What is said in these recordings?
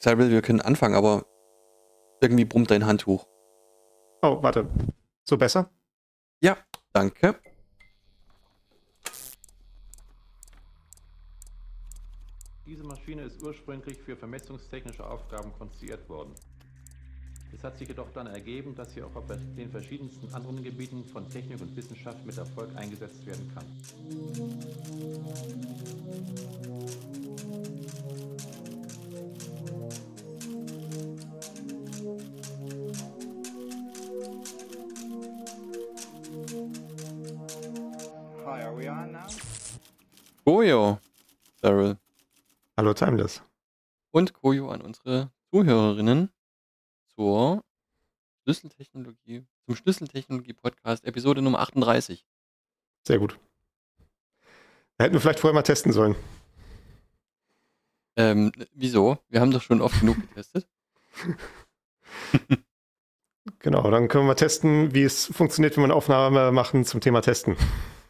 Cyril, wir können anfangen, aber irgendwie brummt dein Handtuch. Oh, warte. So besser? Ja, danke. Diese Maschine ist ursprünglich für vermessungstechnische Aufgaben konstruiert worden. Es hat sich jedoch dann ergeben, dass sie auch auf den verschiedensten anderen Gebieten von Technik und Wissenschaft mit Erfolg eingesetzt werden kann. Koyo, Cyril. Hallo Timeless. Und Koyo an unsere Zuhörerinnen zur Schlüsseltechnologie, zum Schlüsseltechnologie-Podcast, Episode Nummer 38. Sehr gut. Da hätten wir vielleicht vorher mal testen sollen. Ähm, wieso? Wir haben doch schon oft genug getestet. Genau, dann können wir testen, wie es funktioniert, wenn wir eine Aufnahme machen zum Thema Testen.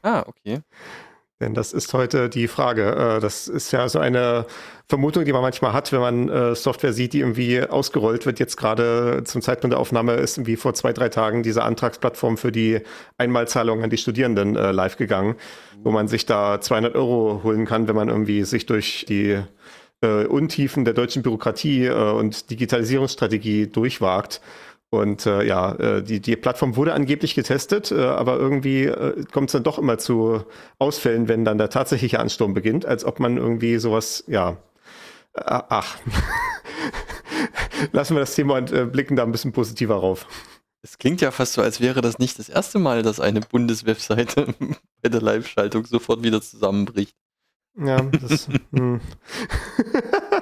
Ah, okay. Denn das ist heute die Frage. Äh, Das ist ja so eine Vermutung, die man manchmal hat, wenn man äh, Software sieht, die irgendwie ausgerollt wird. Jetzt gerade zum Zeitpunkt der Aufnahme ist irgendwie vor zwei, drei Tagen diese Antragsplattform für die Einmalzahlung an die Studierenden äh, live gegangen, wo man sich da 200 Euro holen kann, wenn man irgendwie sich durch die Untiefen der deutschen Bürokratie und Digitalisierungsstrategie durchwagt. Und äh, ja, äh, die, die Plattform wurde angeblich getestet, äh, aber irgendwie äh, kommt es dann doch immer zu Ausfällen, wenn dann der tatsächliche Ansturm beginnt, als ob man irgendwie sowas, ja, äh, ach, lassen wir das Thema und äh, blicken da ein bisschen positiver rauf. Es klingt ja fast so, als wäre das nicht das erste Mal, dass eine Bundeswebseite bei der Live-Schaltung sofort wieder zusammenbricht. Ja, das, hm.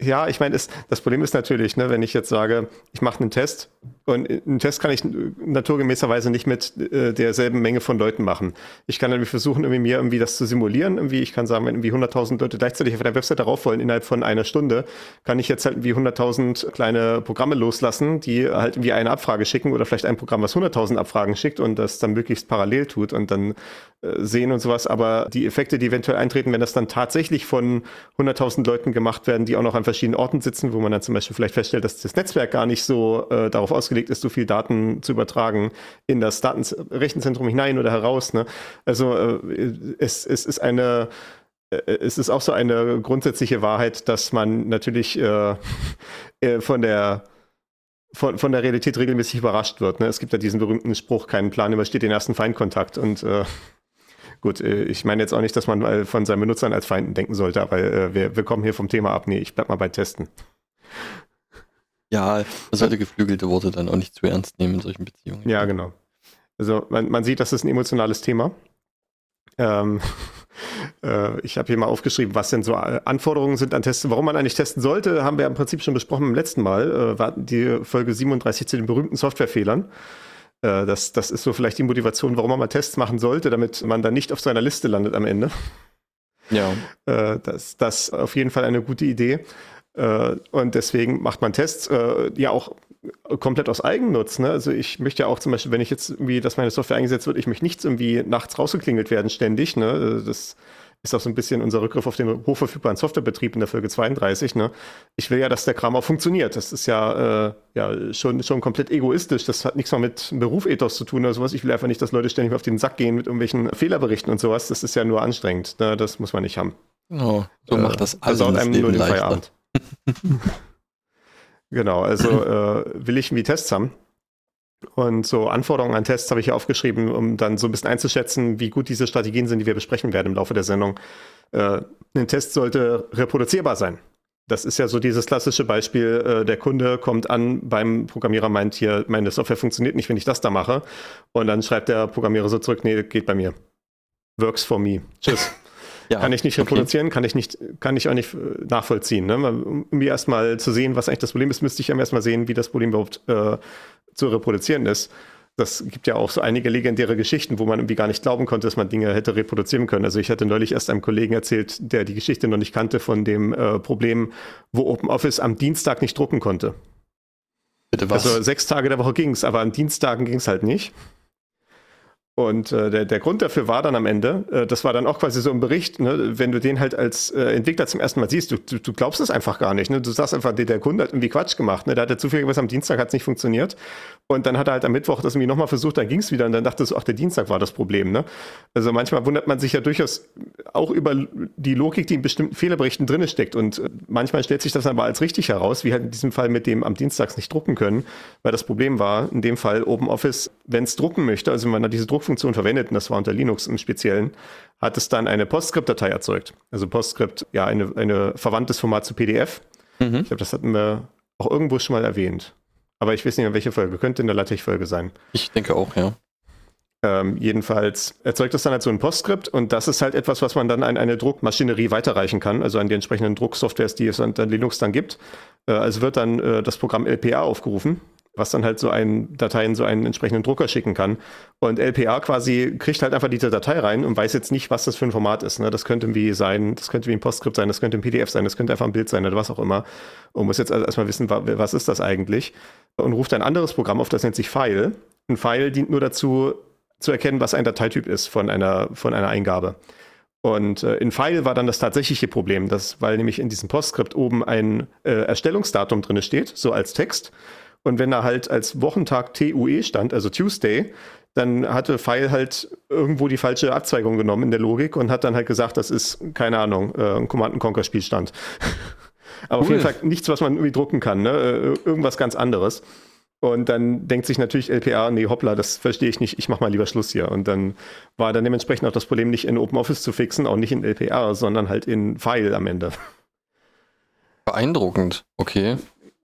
ja, ich meine, das Problem ist natürlich, ne, wenn ich jetzt sage, ich mache einen Test und einen Test kann ich naturgemäßerweise nicht mit äh, derselben Menge von Leuten machen. Ich kann irgendwie versuchen, irgendwie mir irgendwie das zu simulieren. Irgendwie, ich kann sagen, wenn irgendwie 100.000 Leute gleichzeitig auf der Webseite rauf wollen innerhalb von einer Stunde, kann ich jetzt halt irgendwie 100.000 kleine Programme loslassen, die halt irgendwie eine Abfrage schicken oder vielleicht ein Programm, was 100.000 Abfragen schickt und das dann möglichst parallel tut und dann äh, sehen und sowas. Aber die Effekte, die eventuell eintreten, wenn das dann tatsächlich von 100.000 Leuten gemacht werden, die auch noch an verschiedenen Orten sitzen, wo man dann zum Beispiel vielleicht feststellt, dass das Netzwerk gar nicht so äh, darauf ausgelegt ist, so viel Daten zu übertragen in das Datenrechenzentrum hinein oder heraus. Ne? Also äh, es, es ist eine äh, es ist auch so eine grundsätzliche Wahrheit, dass man natürlich äh, äh, von der von, von der Realität regelmäßig überrascht wird. Ne? Es gibt ja diesen berühmten Spruch, kein Plan übersteht den ersten Feindkontakt. Und äh, gut, äh, ich meine jetzt auch nicht, dass man mal von seinen Benutzern als Feinden denken sollte, aber äh, wir, wir kommen hier vom Thema ab. Nee, ich bleib mal bei Testen. Ja, man sollte geflügelte Worte dann auch nicht zu ernst nehmen in solchen Beziehungen. Ja, genau. Also man, man sieht, das ist ein emotionales Thema. Ähm, äh, ich habe hier mal aufgeschrieben, was denn so äh, Anforderungen sind an Tests. Warum man eigentlich testen sollte, haben wir im Prinzip schon besprochen beim letzten Mal. Äh, war die Folge 37 zu den berühmten Softwarefehlern. Äh, das, das ist so vielleicht die Motivation, warum man mal Tests machen sollte, damit man dann nicht auf seiner Liste landet am Ende. Ja. Äh, das, das ist auf jeden Fall eine gute Idee. Äh, und deswegen macht man Tests ja auch komplett aus Eigennutz. Ne? Also ich möchte ja auch zum Beispiel, wenn ich jetzt irgendwie, dass meine Software eingesetzt wird, ich möchte nichts irgendwie nachts rausgeklingelt werden ständig. Ne? Das ist auch so ein bisschen unser Rückgriff auf den hochverfügbaren Softwarebetrieb in der Folge 32. Ne? Ich will ja, dass der Kram auch funktioniert. Das ist ja, äh, ja schon, schon komplett egoistisch. Das hat nichts mal mit Berufethos zu tun oder sowas. Ich will einfach nicht, dass Leute ständig auf den Sack gehen mit irgendwelchen Fehlerberichten und sowas. Das ist ja nur anstrengend. Ne? Das muss man nicht haben. Genau. So Äh, macht das alles das einem Leben nur den leichter. Feierabend. genau, also äh, will ich irgendwie Tests haben. Und so Anforderungen an Tests habe ich hier aufgeschrieben, um dann so ein bisschen einzuschätzen, wie gut diese Strategien sind, die wir besprechen werden im Laufe der Sendung. Äh, ein Test sollte reproduzierbar sein. Das ist ja so dieses klassische Beispiel, äh, der Kunde kommt an beim Programmierer, meint hier, meine Software funktioniert nicht, wenn ich das da mache. Und dann schreibt der Programmierer so zurück, nee, geht bei mir. Works for me. Tschüss. Ja, Kann ich nicht okay. reproduzieren, kann ich nicht, kann ich auch nicht äh, nachvollziehen. Ne? Um mir erstmal zu sehen, was eigentlich das Problem ist, müsste ich erstmal sehen, wie das Problem überhaupt äh, zu reproduzieren ist. Das gibt ja auch so einige legendäre Geschichten, wo man irgendwie gar nicht glauben konnte, dass man Dinge hätte reproduzieren können. Also ich hatte neulich erst einem Kollegen erzählt, der die Geschichte noch nicht kannte, von dem äh, Problem, wo OpenOffice am Dienstag nicht drucken konnte. Bitte was? Also sechs Tage der Woche ging's, aber an Dienstagen ging's halt nicht. Und äh, der, der Grund dafür war dann am Ende, äh, das war dann auch quasi so ein Bericht, ne, wenn du den halt als äh, Entwickler zum ersten Mal siehst, du, du, du glaubst es einfach gar nicht. Ne? Du sagst einfach, der, der Kunde hat irgendwie Quatsch gemacht. Ne? Der hatte zufällig am Dienstag, hat es nicht funktioniert. Und dann hat er halt am Mittwoch das irgendwie nochmal versucht, dann ging es wieder und dann dachte du, ach, der Dienstag war das Problem. Ne? Also manchmal wundert man sich ja durchaus auch über die Logik, die in bestimmten Fehlerberichten drin steckt. Und äh, manchmal stellt sich das aber als richtig heraus, wie halt in diesem Fall mit dem am Dienstags nicht drucken können, weil das Problem war, in dem Fall OpenOffice, wenn es drucken möchte, also wenn man diese Druckfunktion verwendet, und das war unter Linux im Speziellen, hat es dann eine PostScript-Datei erzeugt. Also PostScript, ja, eine, eine verwandtes Format zu PDF. Mhm. Ich glaube, das hatten wir auch irgendwo schon mal erwähnt. Aber ich weiß nicht, in welche Folge. Könnte in der LaTeX-Folge sein. Ich denke auch, ja. Ähm, jedenfalls erzeugt das dann halt so ein Postskript und das ist halt etwas, was man dann an eine Druckmaschinerie weiterreichen kann, also an die entsprechenden Drucksoftwares, die es an Linux dann gibt. Äh, also wird dann äh, das Programm LPA aufgerufen, was dann halt so ein Dateien so einen entsprechenden Drucker schicken kann. Und LPA quasi kriegt halt einfach diese Datei rein und weiß jetzt nicht, was das für ein Format ist. Ne? Das könnte wie sein, das könnte wie ein Postskript sein, das könnte ein PDF sein, das könnte einfach ein Bild sein oder was auch immer. Und muss jetzt also erstmal wissen, was ist das eigentlich? Und ruft ein anderes Programm auf, das nennt sich File. Ein File dient nur dazu, zu erkennen, was ein Dateityp ist von einer, von einer Eingabe. Und äh, in File war dann das tatsächliche Problem, dass, weil nämlich in diesem Postskript oben ein äh, Erstellungsdatum drin steht, so als Text. Und wenn da halt als Wochentag TUE stand, also Tuesday, dann hatte File halt irgendwo die falsche Abzweigung genommen in der Logik und hat dann halt gesagt, das ist, keine Ahnung, äh, ein Command-Conquer-Spielstand. Aber cool. auf jeden Fall nichts, was man irgendwie drucken kann, ne? Äh, irgendwas ganz anderes. Und dann denkt sich natürlich LPA, nee, hoppla, das verstehe ich nicht, ich mache mal lieber Schluss hier. Und dann war dann dementsprechend auch das Problem, nicht in OpenOffice zu fixen, auch nicht in LPA, sondern halt in File am Ende. Beeindruckend, okay.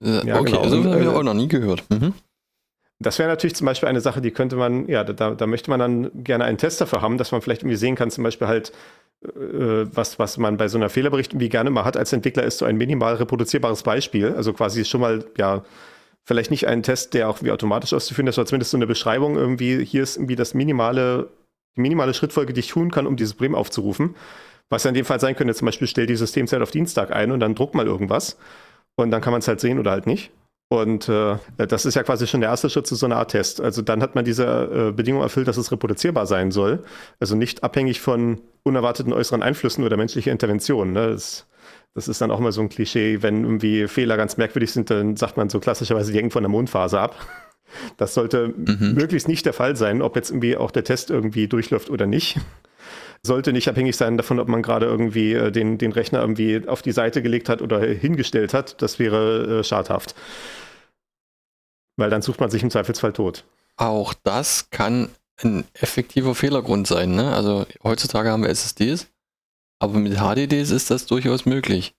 Äh, ja, okay, genau. also haben wir äh, auch noch nie gehört. Mhm. Das wäre natürlich zum Beispiel eine Sache, die könnte man, ja, da, da möchte man dann gerne einen Test dafür haben, dass man vielleicht irgendwie sehen kann, zum Beispiel halt, äh, was, was man bei so einer Fehlerbericht irgendwie gerne mal hat als Entwickler, ist so ein minimal reproduzierbares Beispiel. Also quasi schon mal, ja, vielleicht nicht einen Test, der auch wie automatisch auszuführen ist, aber zumindest so eine Beschreibung irgendwie, hier ist irgendwie das minimale, die minimale Schrittfolge, die ich tun kann, um dieses Problem aufzurufen. Was ja in dem Fall sein könnte, zum Beispiel stell die Systemzeit auf Dienstag ein und dann druck mal irgendwas. Und dann kann man es halt sehen oder halt nicht. Und äh, das ist ja quasi schon der erste Schritt zu so einer Art Test. Also dann hat man diese äh, Bedingung erfüllt, dass es reproduzierbar sein soll. Also nicht abhängig von unerwarteten äußeren Einflüssen oder menschlicher Intervention. Ne? Das das ist dann auch mal so ein Klischee, wenn irgendwie Fehler ganz merkwürdig sind, dann sagt man so klassischerweise, die hängen von der Mondphase ab. Das sollte mhm. möglichst nicht der Fall sein, ob jetzt irgendwie auch der Test irgendwie durchläuft oder nicht. Sollte nicht abhängig sein davon, ob man gerade irgendwie äh, den, den Rechner irgendwie auf die Seite gelegt hat oder hingestellt hat. Das wäre äh, schadhaft. Weil dann sucht man sich im Zweifelsfall tot. Auch das kann ein effektiver Fehlergrund sein. Ne? Also heutzutage haben wir SSDs aber mit HDDs ist das durchaus möglich.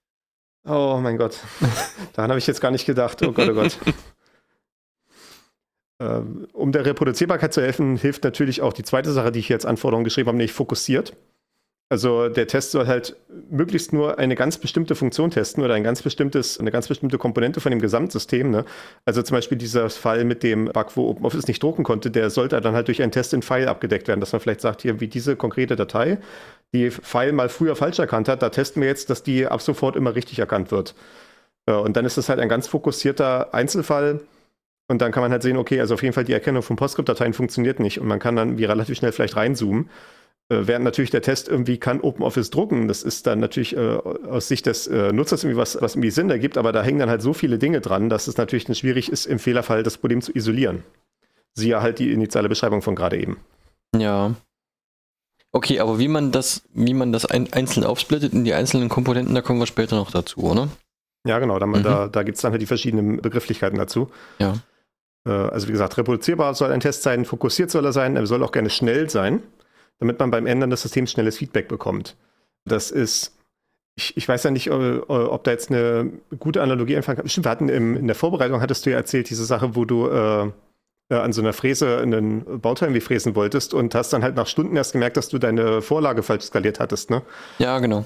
Oh mein Gott. Daran habe ich jetzt gar nicht gedacht. Oh Gott, oh Gott. Ähm, um der Reproduzierbarkeit zu helfen, hilft natürlich auch die zweite Sache, die ich hier als Anforderung geschrieben habe, nämlich fokussiert. Also der Test soll halt möglichst nur eine ganz bestimmte Funktion testen oder ein ganz bestimmtes, eine ganz bestimmte Komponente von dem Gesamtsystem. Ne? Also zum Beispiel dieser Fall mit dem Bug, wo OpenOffice nicht drucken konnte, der sollte dann halt durch einen Test in File abgedeckt werden, dass man vielleicht sagt, hier wie diese konkrete Datei, die File mal früher falsch erkannt hat, da testen wir jetzt, dass die ab sofort immer richtig erkannt wird. Äh, und dann ist das halt ein ganz fokussierter Einzelfall. Und dann kann man halt sehen, okay, also auf jeden Fall die Erkennung von PostScript-Dateien funktioniert nicht. Und man kann dann wie relativ schnell vielleicht reinzoomen äh, während natürlich der Test irgendwie kann OpenOffice drucken. Das ist dann natürlich äh, aus Sicht des äh, Nutzers irgendwie was, was irgendwie Sinn ergibt, aber da hängen dann halt so viele Dinge dran, dass es natürlich dann schwierig ist, im Fehlerfall das Problem zu isolieren. Siehe halt die initiale Beschreibung von gerade eben. Ja. Okay, aber wie man das, wie man das ein, einzeln aufsplittet in die einzelnen Komponenten, da kommen wir später noch dazu, oder? Ja, genau, da, mhm. da, da gibt es dann halt die verschiedenen Begrifflichkeiten dazu. Ja. Äh, also wie gesagt, reproduzierbar soll ein Test sein, fokussiert soll er sein, er soll auch gerne schnell sein damit man beim Ändern des Systems schnelles Feedback bekommt. Das ist, ich, ich weiß ja nicht, ob, da jetzt eine gute Analogie einfallen kann. Stimmt, wir hatten im, in der Vorbereitung, hattest du ja erzählt, diese Sache, wo du äh, äh, an so einer Fräse einen Bauteil wie fräsen wolltest und hast dann halt nach Stunden erst gemerkt, dass du deine Vorlage falsch skaliert hattest, ne? Ja, genau.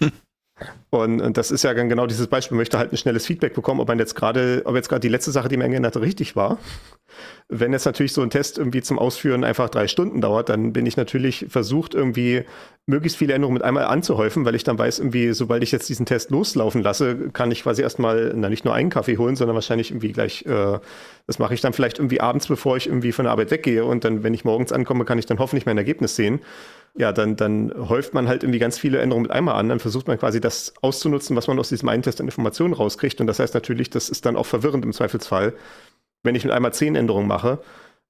Und, und das ist ja genau dieses Beispiel, man möchte halt ein schnelles Feedback bekommen, ob man jetzt gerade, ob jetzt gerade die letzte Sache, die man geändert hat, richtig war. Wenn jetzt natürlich so ein Test irgendwie zum Ausführen einfach drei Stunden dauert, dann bin ich natürlich versucht, irgendwie möglichst viele Änderungen mit einmal anzuhäufen, weil ich dann weiß, irgendwie, sobald ich jetzt diesen Test loslaufen lasse, kann ich quasi erstmal, na, nicht nur einen Kaffee holen, sondern wahrscheinlich irgendwie gleich, äh, das mache ich dann vielleicht irgendwie abends, bevor ich irgendwie von der Arbeit weggehe und dann, wenn ich morgens ankomme, kann ich dann hoffentlich mein Ergebnis sehen ja, dann, dann häuft man halt irgendwie ganz viele Änderungen mit einmal an. Dann versucht man quasi das auszunutzen, was man aus diesem einen Test an Informationen rauskriegt. Und das heißt natürlich, das ist dann auch verwirrend im Zweifelsfall, wenn ich mit einmal zehn Änderungen mache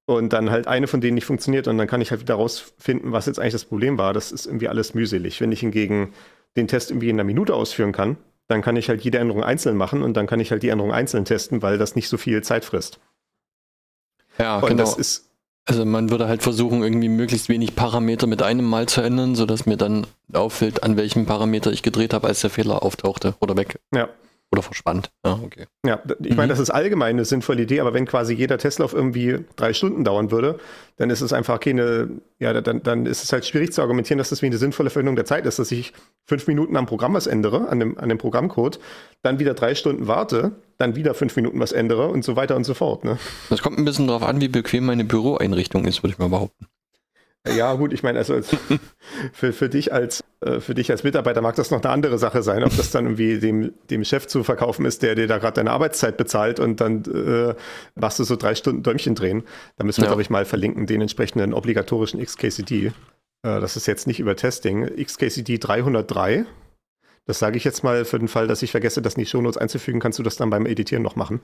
und dann halt eine von denen nicht funktioniert und dann kann ich halt wieder rausfinden, was jetzt eigentlich das Problem war. Das ist irgendwie alles mühselig. Wenn ich hingegen den Test irgendwie in einer Minute ausführen kann, dann kann ich halt jede Änderung einzeln machen und dann kann ich halt die Änderung einzeln testen, weil das nicht so viel Zeit frisst. Ja, und genau. das ist Also man würde halt versuchen, irgendwie möglichst wenig Parameter mit einem Mal zu ändern, sodass mir dann auffällt, an welchem Parameter ich gedreht habe, als der Fehler auftauchte oder weg ja. Oder verschwand. Ja, okay. Ja, ich Mhm. meine, das ist allgemein eine sinnvolle Idee, aber wenn quasi jeder Testlauf irgendwie drei Stunden dauern würde, dann ist es einfach keine, ja, dann, dann ist es halt schwierig zu argumentieren, dass das wie eine sinnvolle Verwendung der Zeit ist, dass ich fünf Minuten am Programm was ändere, an dem, an dem Programmcode, dann wieder drei Stunden warte, dann wieder fünf Minuten was ändere und so weiter und so fort. Ne? Das kommt ein bisschen darauf an, wie bequem meine Büroeinrichtung ist, würde ich mal behaupten. Ja, gut, ich meine, also als, für, für, dich als, äh, für dich als Mitarbeiter mag das noch eine andere Sache sein, ob das dann irgendwie dem, dem Chef zu verkaufen ist, der dir da gerade deine Arbeitszeit bezahlt und dann äh, machst du so drei Stunden Däumchen drehen. Da müssen wir, Ja. glaube ich, mal verlinken, den entsprechenden obligatorischen XKCD. Äh, das ist jetzt nicht über Testing. XKCD 303. Das sage ich jetzt mal für den Fall, dass ich vergesse, das in die Shownotes einzufügen, kannst du das dann beim Editieren noch machen.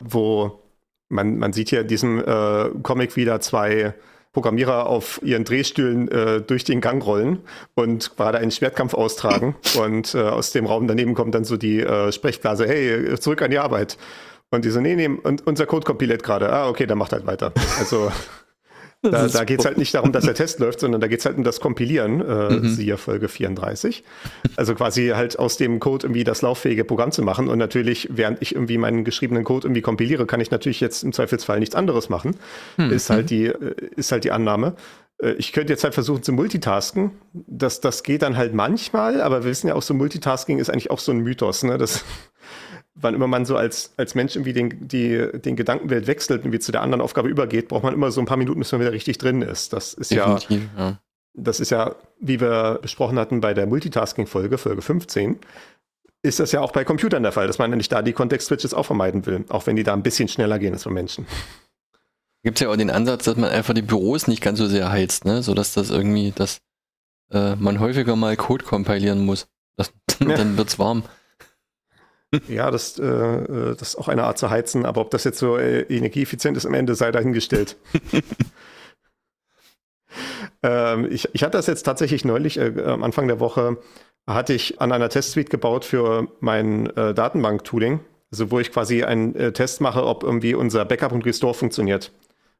Wo man, man sieht hier in diesem äh, Comic wieder zwei Programmierer auf ihren Drehstühlen äh, durch den Gang rollen und gerade einen Schwertkampf austragen. und äh, aus dem Raum daneben kommt dann so die äh, Sprechblase, hey, zurück an die Arbeit. Und die so, nee, nee, und unser Code kompiliert gerade. Ah, okay, dann macht halt weiter. Also da, da geht es halt nicht darum, dass der Test läuft, sondern da geht es halt um das Kompilieren, äh, Mhm. siehe Folge 34. Also quasi halt aus dem Code irgendwie das lauffähige Programm zu machen. Und natürlich, während ich irgendwie meinen geschriebenen Code irgendwie kompiliere, kann ich natürlich jetzt im Zweifelsfall nichts anderes machen. Hm, Ist halt die, äh, ist halt die Annahme. Äh, Ich könnte jetzt halt versuchen zu multitasken. Das, das geht dann halt manchmal, aber wir wissen ja auch, so Multitasking ist eigentlich auch so ein Mythos, ne? Das, wann immer man so als, als Mensch irgendwie den, die, den Gedankenwelt wechselt und wie zu der anderen Aufgabe übergeht, braucht man immer so ein paar Minuten, bis man wieder richtig drin ist. Das ist ja, ja. das ist ja, wie wir besprochen hatten bei der Multitasking-Folge, Folge 15, ist das ja auch bei Computern der Fall, dass man nämlich da die Kontext-Switches auch vermeiden will, auch wenn die da ein bisschen schneller gehen als bei Menschen. Gibt es ja auch den Ansatz, dass man einfach die Büros nicht ganz so sehr heizt, ne? sodass das irgendwie, dass äh, man häufiger mal Code kompilieren muss. Das, Ja. Dann wird's warm. Ja, das, äh, äh, das ist auch eine Art zu heizen, aber ob das jetzt so äh, energieeffizient ist am Ende, sei dahingestellt. ähm, ich, ich hatte das jetzt tatsächlich neulich, äh, am Anfang der Woche, hatte ich an einer Testsuite gebaut für mein äh, Datenbank-Tooling, also wo ich quasi einen äh, Test mache, ob irgendwie unser Backup und Restore funktioniert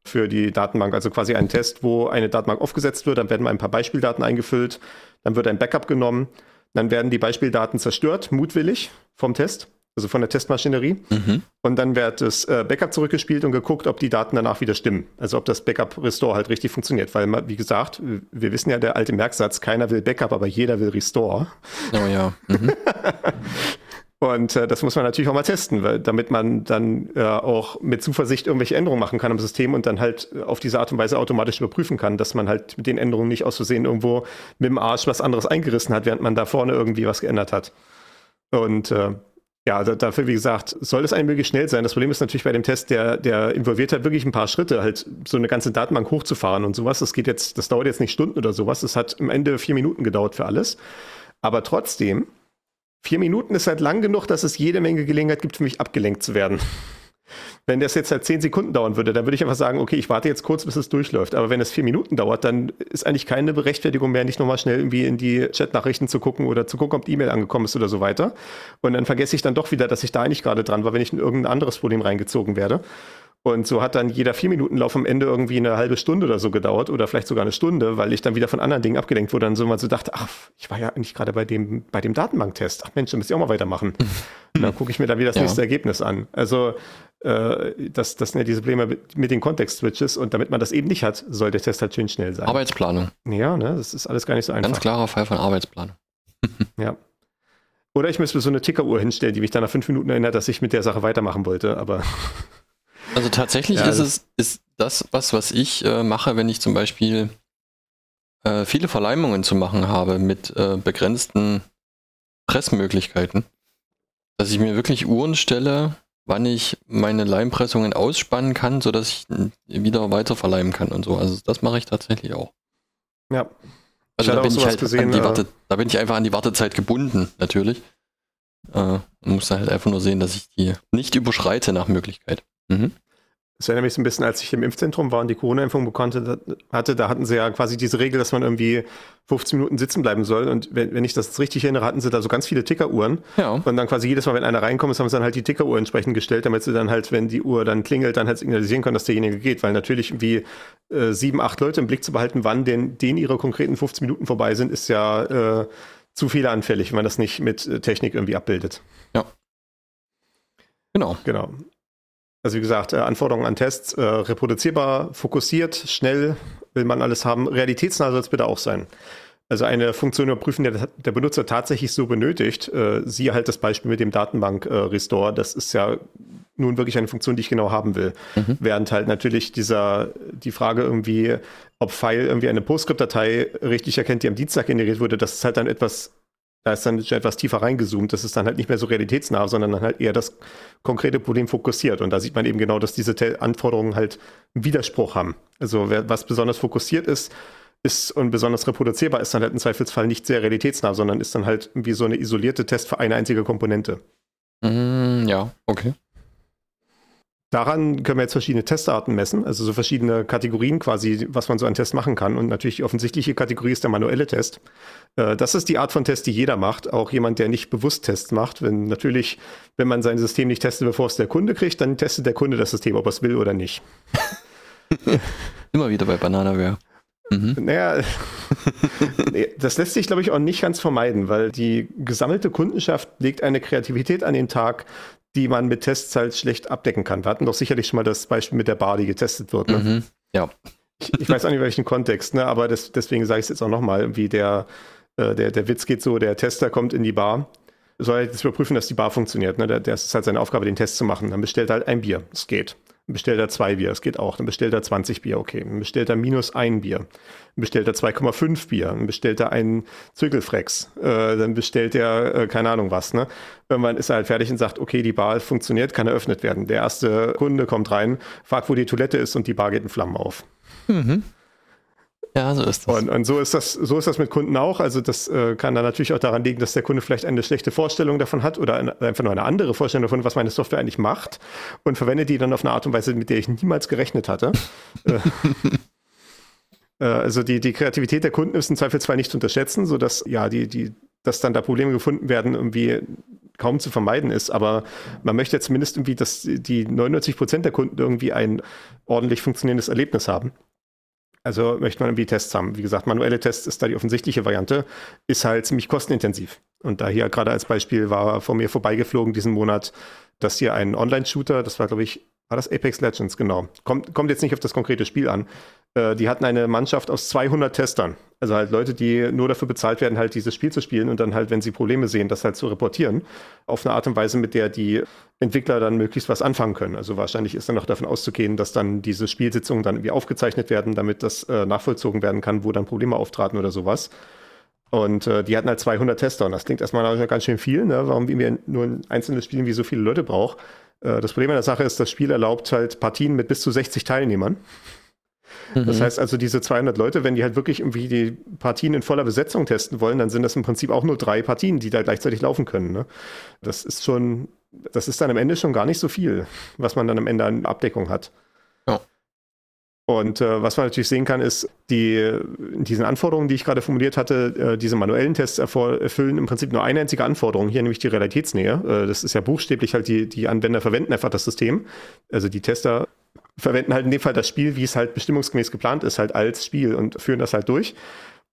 für die Datenbank. Also quasi ein Test, wo eine Datenbank aufgesetzt wird, dann werden mal ein paar Beispieldaten eingefüllt, dann wird ein Backup genommen, dann werden die Beispieldaten zerstört, mutwillig vom Test, also von der Testmaschinerie. Mhm. Und dann wird das äh, Backup zurückgespielt und geguckt, ob die Daten danach wieder stimmen. Also ob das Backup-Restore halt richtig funktioniert. Weil, wie gesagt, wir wissen ja der alte Merksatz, keiner will Backup, aber jeder will Restore. Oh ja. Mhm. Und äh, das muss man natürlich auch mal testen, weil, damit man dann äh, auch mit Zuversicht irgendwelche Änderungen machen kann im System und dann halt äh, auf diese Art und Weise automatisch überprüfen kann, dass man halt mit den Änderungen nicht aus Versehen irgendwo mit dem Arsch was anderes eingerissen hat, während man da vorne irgendwie was geändert hat. Und äh, ja, da, dafür, wie gesagt, soll es eigentlich möglichst schnell sein. Das Problem ist natürlich bei dem Test, der, der involviert halt wirklich ein paar Schritte, halt so eine ganze Datenbank hochzufahren und sowas. Das geht jetzt, das dauert jetzt nicht Stunden oder sowas. Das hat am Ende vier Minuten gedauert für alles. Aber trotzdem, vier Minuten ist halt lang genug, dass es jede Menge Gelegenheit gibt, für mich abgelenkt zu werden. Wenn das jetzt halt zehn Sekunden dauern würde, dann würde ich einfach sagen, okay, ich warte jetzt kurz, bis es durchläuft. Aber wenn es vier Minuten dauert, dann ist eigentlich keine Berechtfertigung mehr, nicht nochmal schnell irgendwie in die Chatnachrichten zu gucken oder zu gucken, ob die E-Mail angekommen ist oder so weiter. Und dann vergesse ich dann doch wieder, dass ich da eigentlich gerade dran war, wenn ich in irgendein anderes Problem reingezogen werde. Und so hat dann jeder vier Minuten Lauf am Ende irgendwie eine halbe Stunde oder so gedauert oder vielleicht sogar eine Stunde, weil ich dann wieder von anderen Dingen abgelenkt wurde und so mal so dachte, ach, ich war ja eigentlich gerade bei dem, bei dem Datenbanktest. Ach Mensch, da müsste ich auch mal weitermachen. Und dann gucke ich mir dann wieder das Ja. nächste Ergebnis an. Also äh, das, das sind ja diese Probleme mit, den Kontext-Switches und damit man das eben nicht hat, soll der Test halt schön schnell sein. Arbeitsplanung. ja, ne, das ist alles gar nicht so einfach. Ganz klarer Fall von Arbeitsplanung. Ja. Oder ich müsste so eine Tickeruhr hinstellen, die mich dann nach fünf Minuten erinnert, dass ich mit der Sache weitermachen wollte, aber. Also tatsächlich Ja, ist das- es ist das was, was ich äh, mache, wenn ich zum Beispiel äh, viele Verleimungen zu machen habe mit äh, begrenzten Pressmöglichkeiten, dass ich mir wirklich Uhren stelle, wann ich meine Leimpressungen ausspannen kann, sodass ich wieder weiter verleimen kann und so. Also das mache ich tatsächlich auch. Ja. Also da bin ich halt gesehen, an die äh, Warte, da bin ich einfach an die Wartezeit gebunden, natürlich. Äh, muss halt einfach nur sehen, dass ich die nicht überschreite nach Möglichkeit. Mhm. Das erinnert mich so ein bisschen, als ich im Impfzentrum war und die Corona-Impfung bekannte, hatte, da hatten sie ja quasi diese Regel, dass man irgendwie 15 Minuten sitzen bleiben soll. Und wenn, wenn ich das richtig erinnere, hatten sie da so ganz viele Tickeruhren. Ja. Und dann quasi jedes Mal, wenn einer reinkommt, haben sie dann halt die Tickeruhr entsprechend gestellt, damit sie dann halt, wenn die Uhr dann klingelt, dann halt signalisieren können, dass derjenige geht. Weil natürlich irgendwie äh, sieben, acht Leute im Blick zu behalten, wann denn, denen ihre konkreten 15 Minuten vorbei sind, ist ja äh, zu fehleranfällig, wenn man das nicht mit äh, Technik irgendwie abbildet. Genau. Genau. Also wie gesagt, äh, Anforderungen an Tests, äh, reproduzierbar, fokussiert, schnell, will man alles haben. Realitätsnah soll es bitte auch sein. Also eine Funktion überprüfen, der der Benutzer tatsächlich so benötigt. Äh, siehe halt das Beispiel mit dem Datenbank-Restore. das ist ja nun wirklich eine Funktion, die ich genau haben will. Mhm. Während halt natürlich dieser, die Frage irgendwie, ob File irgendwie eine PostScript-Datei richtig erkennt, die am Dienstag generiert wurde, das ist halt dann etwas, da ist dann etwas tiefer reingezoomt. Das ist dann halt nicht mehr so realitätsnah, sondern dann halt eher das konkrete Problem fokussiert. Und da sieht man eben genau, dass diese Anforderungen halt einen Widerspruch haben. Also was besonders fokussiert ist, ist und besonders reproduzierbar ist dann halt im Zweifelsfall nicht sehr realitätsnah, sondern ist dann halt wie so eine isolierte Test für eine einzige Komponente. Mm, ja, okay. Daran können wir jetzt verschiedene Testarten messen, also so verschiedene Kategorien quasi, was man so an Test machen kann. Und natürlich die offensichtliche Kategorie ist der manuelle Test. Äh, Das ist die Art von Test, die jeder macht, auch jemand, der nicht bewusst Tests macht. Wenn natürlich, wenn man sein System nicht testet, bevor es der Kunde kriegt, dann testet der Kunde das System, ob er es will oder nicht. Immer wieder bei Bananaware. Mhm. Naja, das lässt sich, glaube ich, auch nicht ganz vermeiden, weil die gesammelte Kundenschaft legt eine Kreativität an den Tag, die man mit Tests halt schlecht abdecken kann. Wir hatten doch sicherlich schon mal das Beispiel mit der Bar, die getestet wird. Ne? Mhm. Ja. Ich, ich weiß auch nicht, welchen Kontext, ne? aber das, deswegen sage ich es jetzt auch nochmal, wie der, äh, der, der Witz geht so, der Tester kommt in die Bar, soll halt jetzt überprüfen, dass die Bar funktioniert. Ne? Der, das ist halt seine Aufgabe, den Test zu machen. Dann bestellt er halt ein Bier, es geht. Bestellt er zwei Bier, es geht auch. Dann bestellt er 20 Bier, okay. Dann bestellt er minus ein Bier. Dann bestellt er 2,5 Bier. Dann bestellt er einen Zügelfrex. Äh, dann bestellt er, äh, keine Ahnung was. Ne? Irgendwann ist er halt fertig und sagt, okay, die Bar funktioniert, kann eröffnet werden. Der erste Kunde kommt rein, fragt, wo die Toilette ist und die Bar geht in Flammen auf. Mhm. Ja, so ist das. Und, und so ist das, so ist das mit Kunden auch. Also das äh, kann dann natürlich auch daran liegen, dass der Kunde vielleicht eine schlechte Vorstellung davon hat oder eine, einfach nur eine andere Vorstellung davon, was meine Software eigentlich macht und verwendet die dann auf eine Art und Weise, mit der ich niemals gerechnet hatte. äh, äh, also die, die Kreativität der Kunden ist im Zweifelsfall nicht zu unterschätzen, sodass ja die, die, dass dann da Probleme gefunden werden, irgendwie kaum zu vermeiden ist. Aber man möchte jetzt zumindest irgendwie, dass die 99 Prozent der Kunden irgendwie ein ordentlich funktionierendes Erlebnis haben. Also möchte man irgendwie Tests haben. Wie gesagt, manuelle Tests ist da die offensichtliche Variante, ist halt ziemlich kostenintensiv. Und da hier gerade als Beispiel war vor mir vorbeigeflogen diesen Monat, dass hier ein Online-Shooter, das war glaube ich, war das Apex Legends, genau. Kommt, kommt jetzt nicht auf das konkrete Spiel an. Äh, die hatten eine Mannschaft aus 200 Testern. Also halt Leute, die nur dafür bezahlt werden, halt dieses Spiel zu spielen und dann halt, wenn sie Probleme sehen, das halt zu reportieren. Auf eine Art und Weise, mit der die Entwickler dann möglichst was anfangen können. Also wahrscheinlich ist dann noch davon auszugehen, dass dann diese Spielsitzungen dann irgendwie aufgezeichnet werden, damit das äh, nachvollzogen werden kann, wo dann Probleme auftraten oder sowas. Und äh, die hatten halt 200 Tester und das klingt erstmal ganz schön viel, ne? warum wir nur ein einzelnes Spiel wie so viele Leute braucht. Äh, das Problem an der Sache ist, das Spiel erlaubt halt Partien mit bis zu 60 Teilnehmern. Das Mhm. heißt also, diese 200 Leute, wenn die halt wirklich irgendwie die Partien in voller Besetzung testen wollen, dann sind das im Prinzip auch nur drei Partien, die da gleichzeitig laufen können. Ne? Das ist schon, das ist dann am Ende schon gar nicht so viel, was man dann am Ende an Abdeckung hat. Ja. Und äh, was man natürlich sehen kann, ist, die, in diesen Anforderungen, die ich gerade formuliert hatte, äh, diese manuellen Tests erfüllen im Prinzip nur eine einzige Anforderung, hier nämlich die Realitätsnähe. Äh, das ist ja buchstäblich halt, die, die Anwender verwenden einfach das System. Also die Tester verwenden halt in dem Fall das Spiel, wie es halt bestimmungsgemäß geplant ist, halt als Spiel und führen das halt durch.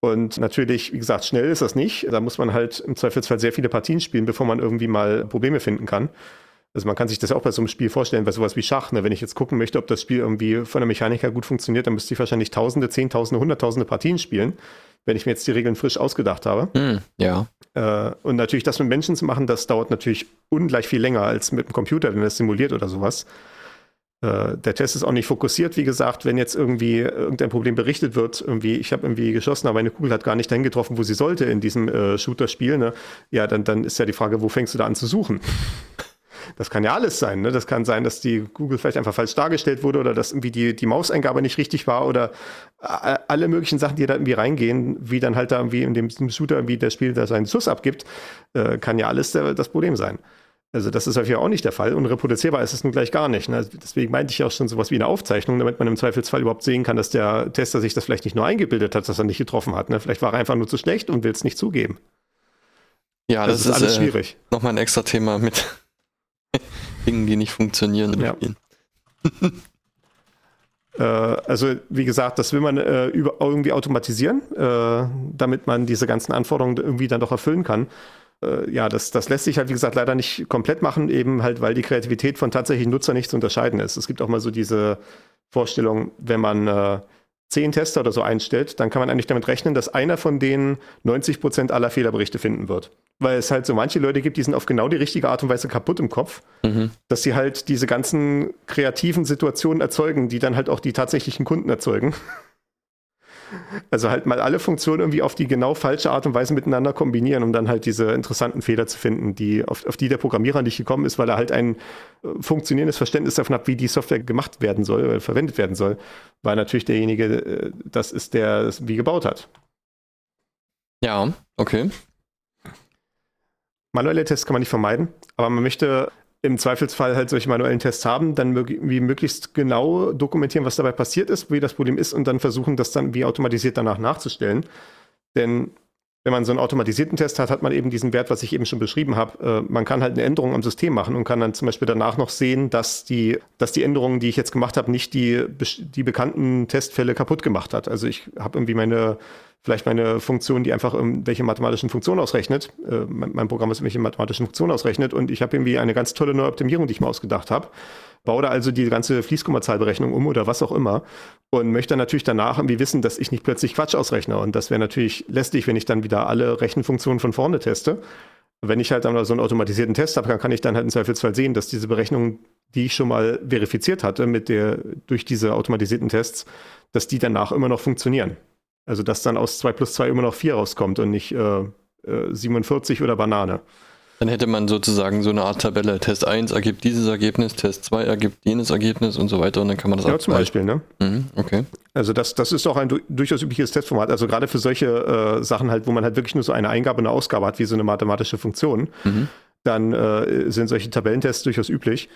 Und natürlich, wie gesagt, schnell ist das nicht. Da muss man halt im Zweifelsfall sehr viele Partien spielen, bevor man irgendwie mal Probleme finden kann. Also man kann sich das auch bei so einem Spiel vorstellen, bei sowas wie Schach. Ne? Wenn ich jetzt gucken möchte, ob das Spiel irgendwie von der Mechanik her gut funktioniert, dann müsste ich wahrscheinlich Tausende, Zehntausende, Hunderttausende Partien spielen, wenn ich mir jetzt die Regeln frisch ausgedacht habe. Hm, ja. Äh, und natürlich das mit Menschen zu machen, das dauert natürlich ungleich viel länger als mit dem Computer, wenn das simuliert oder sowas. Äh, der Test ist auch nicht fokussiert, wie gesagt, wenn jetzt irgendwie irgendein Problem berichtet wird, irgendwie, ich habe irgendwie geschossen, aber eine Kugel hat gar nicht dahin getroffen, wo sie sollte in diesem äh, Shooter-Spiel, ne? ja, dann, dann ist ja die Frage, wo fängst du da an zu suchen? Das kann ja alles sein. Ne? Das kann sein, dass die Google vielleicht einfach falsch dargestellt wurde oder dass irgendwie die, die Mauseingabe nicht richtig war oder alle möglichen Sachen, die da irgendwie reingehen, wie dann halt da irgendwie in dem Shooter irgendwie der Spiel da seinen Sus abgibt, äh, kann ja alles der, das Problem sein. Also das ist häufig auch nicht der Fall und reproduzierbar ist es nun gleich gar nicht. Ne? Deswegen meinte ich auch schon sowas wie eine Aufzeichnung, damit man im Zweifelsfall überhaupt sehen kann, dass der Tester sich das vielleicht nicht nur eingebildet hat, dass er nicht getroffen hat. Ne? Vielleicht war er einfach nur zu schlecht und will es nicht zugeben. Ja, das, das ist, alles äh, schwierig. Nochmal ein extra Thema mit Dingen, die nicht funktionieren. Ja. äh, also wie gesagt, das will man äh, über, irgendwie automatisieren, äh, damit man diese ganzen Anforderungen irgendwie dann doch erfüllen kann äh, ja, das, das lässt sich halt, wie gesagt, leider nicht komplett machen, eben halt, weil die Kreativität von tatsächlichen Nutzern nicht zu unterscheiden ist. Es gibt auch mal so diese Vorstellung, wenn man äh, zehn Tester oder so einstellt, dann kann man eigentlich damit rechnen, dass einer von denen 90 Prozent aller Fehlerberichte finden wird. Weil es halt so manche Leute gibt, die sind auf genau die richtige Art und Weise kaputt im Kopf, mhm. dass sie halt diese ganzen kreativen Situationen erzeugen, die dann halt auch die tatsächlichen Kunden erzeugen. Also halt mal alle Funktionen irgendwie auf die genau falsche Art und Weise miteinander kombinieren, um dann halt diese interessanten Fehler zu finden, die, auf, auf die der Programmierer nicht gekommen ist, weil er halt ein äh, funktionierendes Verständnis davon hat, wie die Software gemacht werden soll, oder verwendet werden soll, weil natürlich derjenige äh, das ist, der es wie gebaut hat. Ja, okay. Manuelle Tests kann man nicht vermeiden, aber man möchte im Zweifelsfall halt solche manuellen Tests haben, dann wie möglichst genau dokumentieren, was dabei passiert ist, wie das Problem ist und dann versuchen, das dann wie automatisiert danach nachzustellen. Denn wenn man so einen automatisierten Test hat, hat man eben diesen Wert, was ich eben schon beschrieben habe. Äh, man kann halt eine Änderung am System machen und kann dann zum Beispiel danach noch sehen, dass die, dass die Änderungen, die ich jetzt gemacht habe, nicht die, die bekannten Testfälle kaputt gemacht hat. Also ich habe irgendwie meine vielleicht meine Funktion, die einfach irgendwelche mathematischen Funktionen ausrechnet. Äh, mein, mein, Programm, was irgendwelche mathematischen Funktionen ausrechnet und ich habe irgendwie eine ganz tolle neue Optimierung, die ich mir ausgedacht habe. Baue da also die ganze Fließkommazahlberechnung um oder was auch immer und möchte natürlich danach irgendwie wissen, dass ich nicht plötzlich Quatsch ausrechne. Und das wäre natürlich lästig, wenn ich dann wieder alle Rechenfunktionen von vorne teste. Wenn ich halt dann so einen automatisierten Test habe, dann kann ich dann halt im Zweifelsfall sehen, dass diese Berechnungen, die ich schon mal verifiziert hatte mit der, durch diese automatisierten Tests, dass die danach immer noch funktionieren. Also dass dann aus 2 plus 2 immer noch 4 rauskommt und nicht äh, äh, 47 oder Banane. Dann hätte man sozusagen so eine Art Tabelle. Test 1 ergibt dieses Ergebnis, Test 2 ergibt jenes Ergebnis und so weiter und dann kann man das Ja, zum Beispiel, ne? Mhm, okay. Also das, das ist auch ein durchaus übliches Testformat. Also gerade für solche äh, Sachen halt, wo man halt wirklich nur so eine Eingabe und eine Ausgabe hat, wie so eine mathematische Funktion, mhm. dann äh, sind solche Tabellentests durchaus üblich.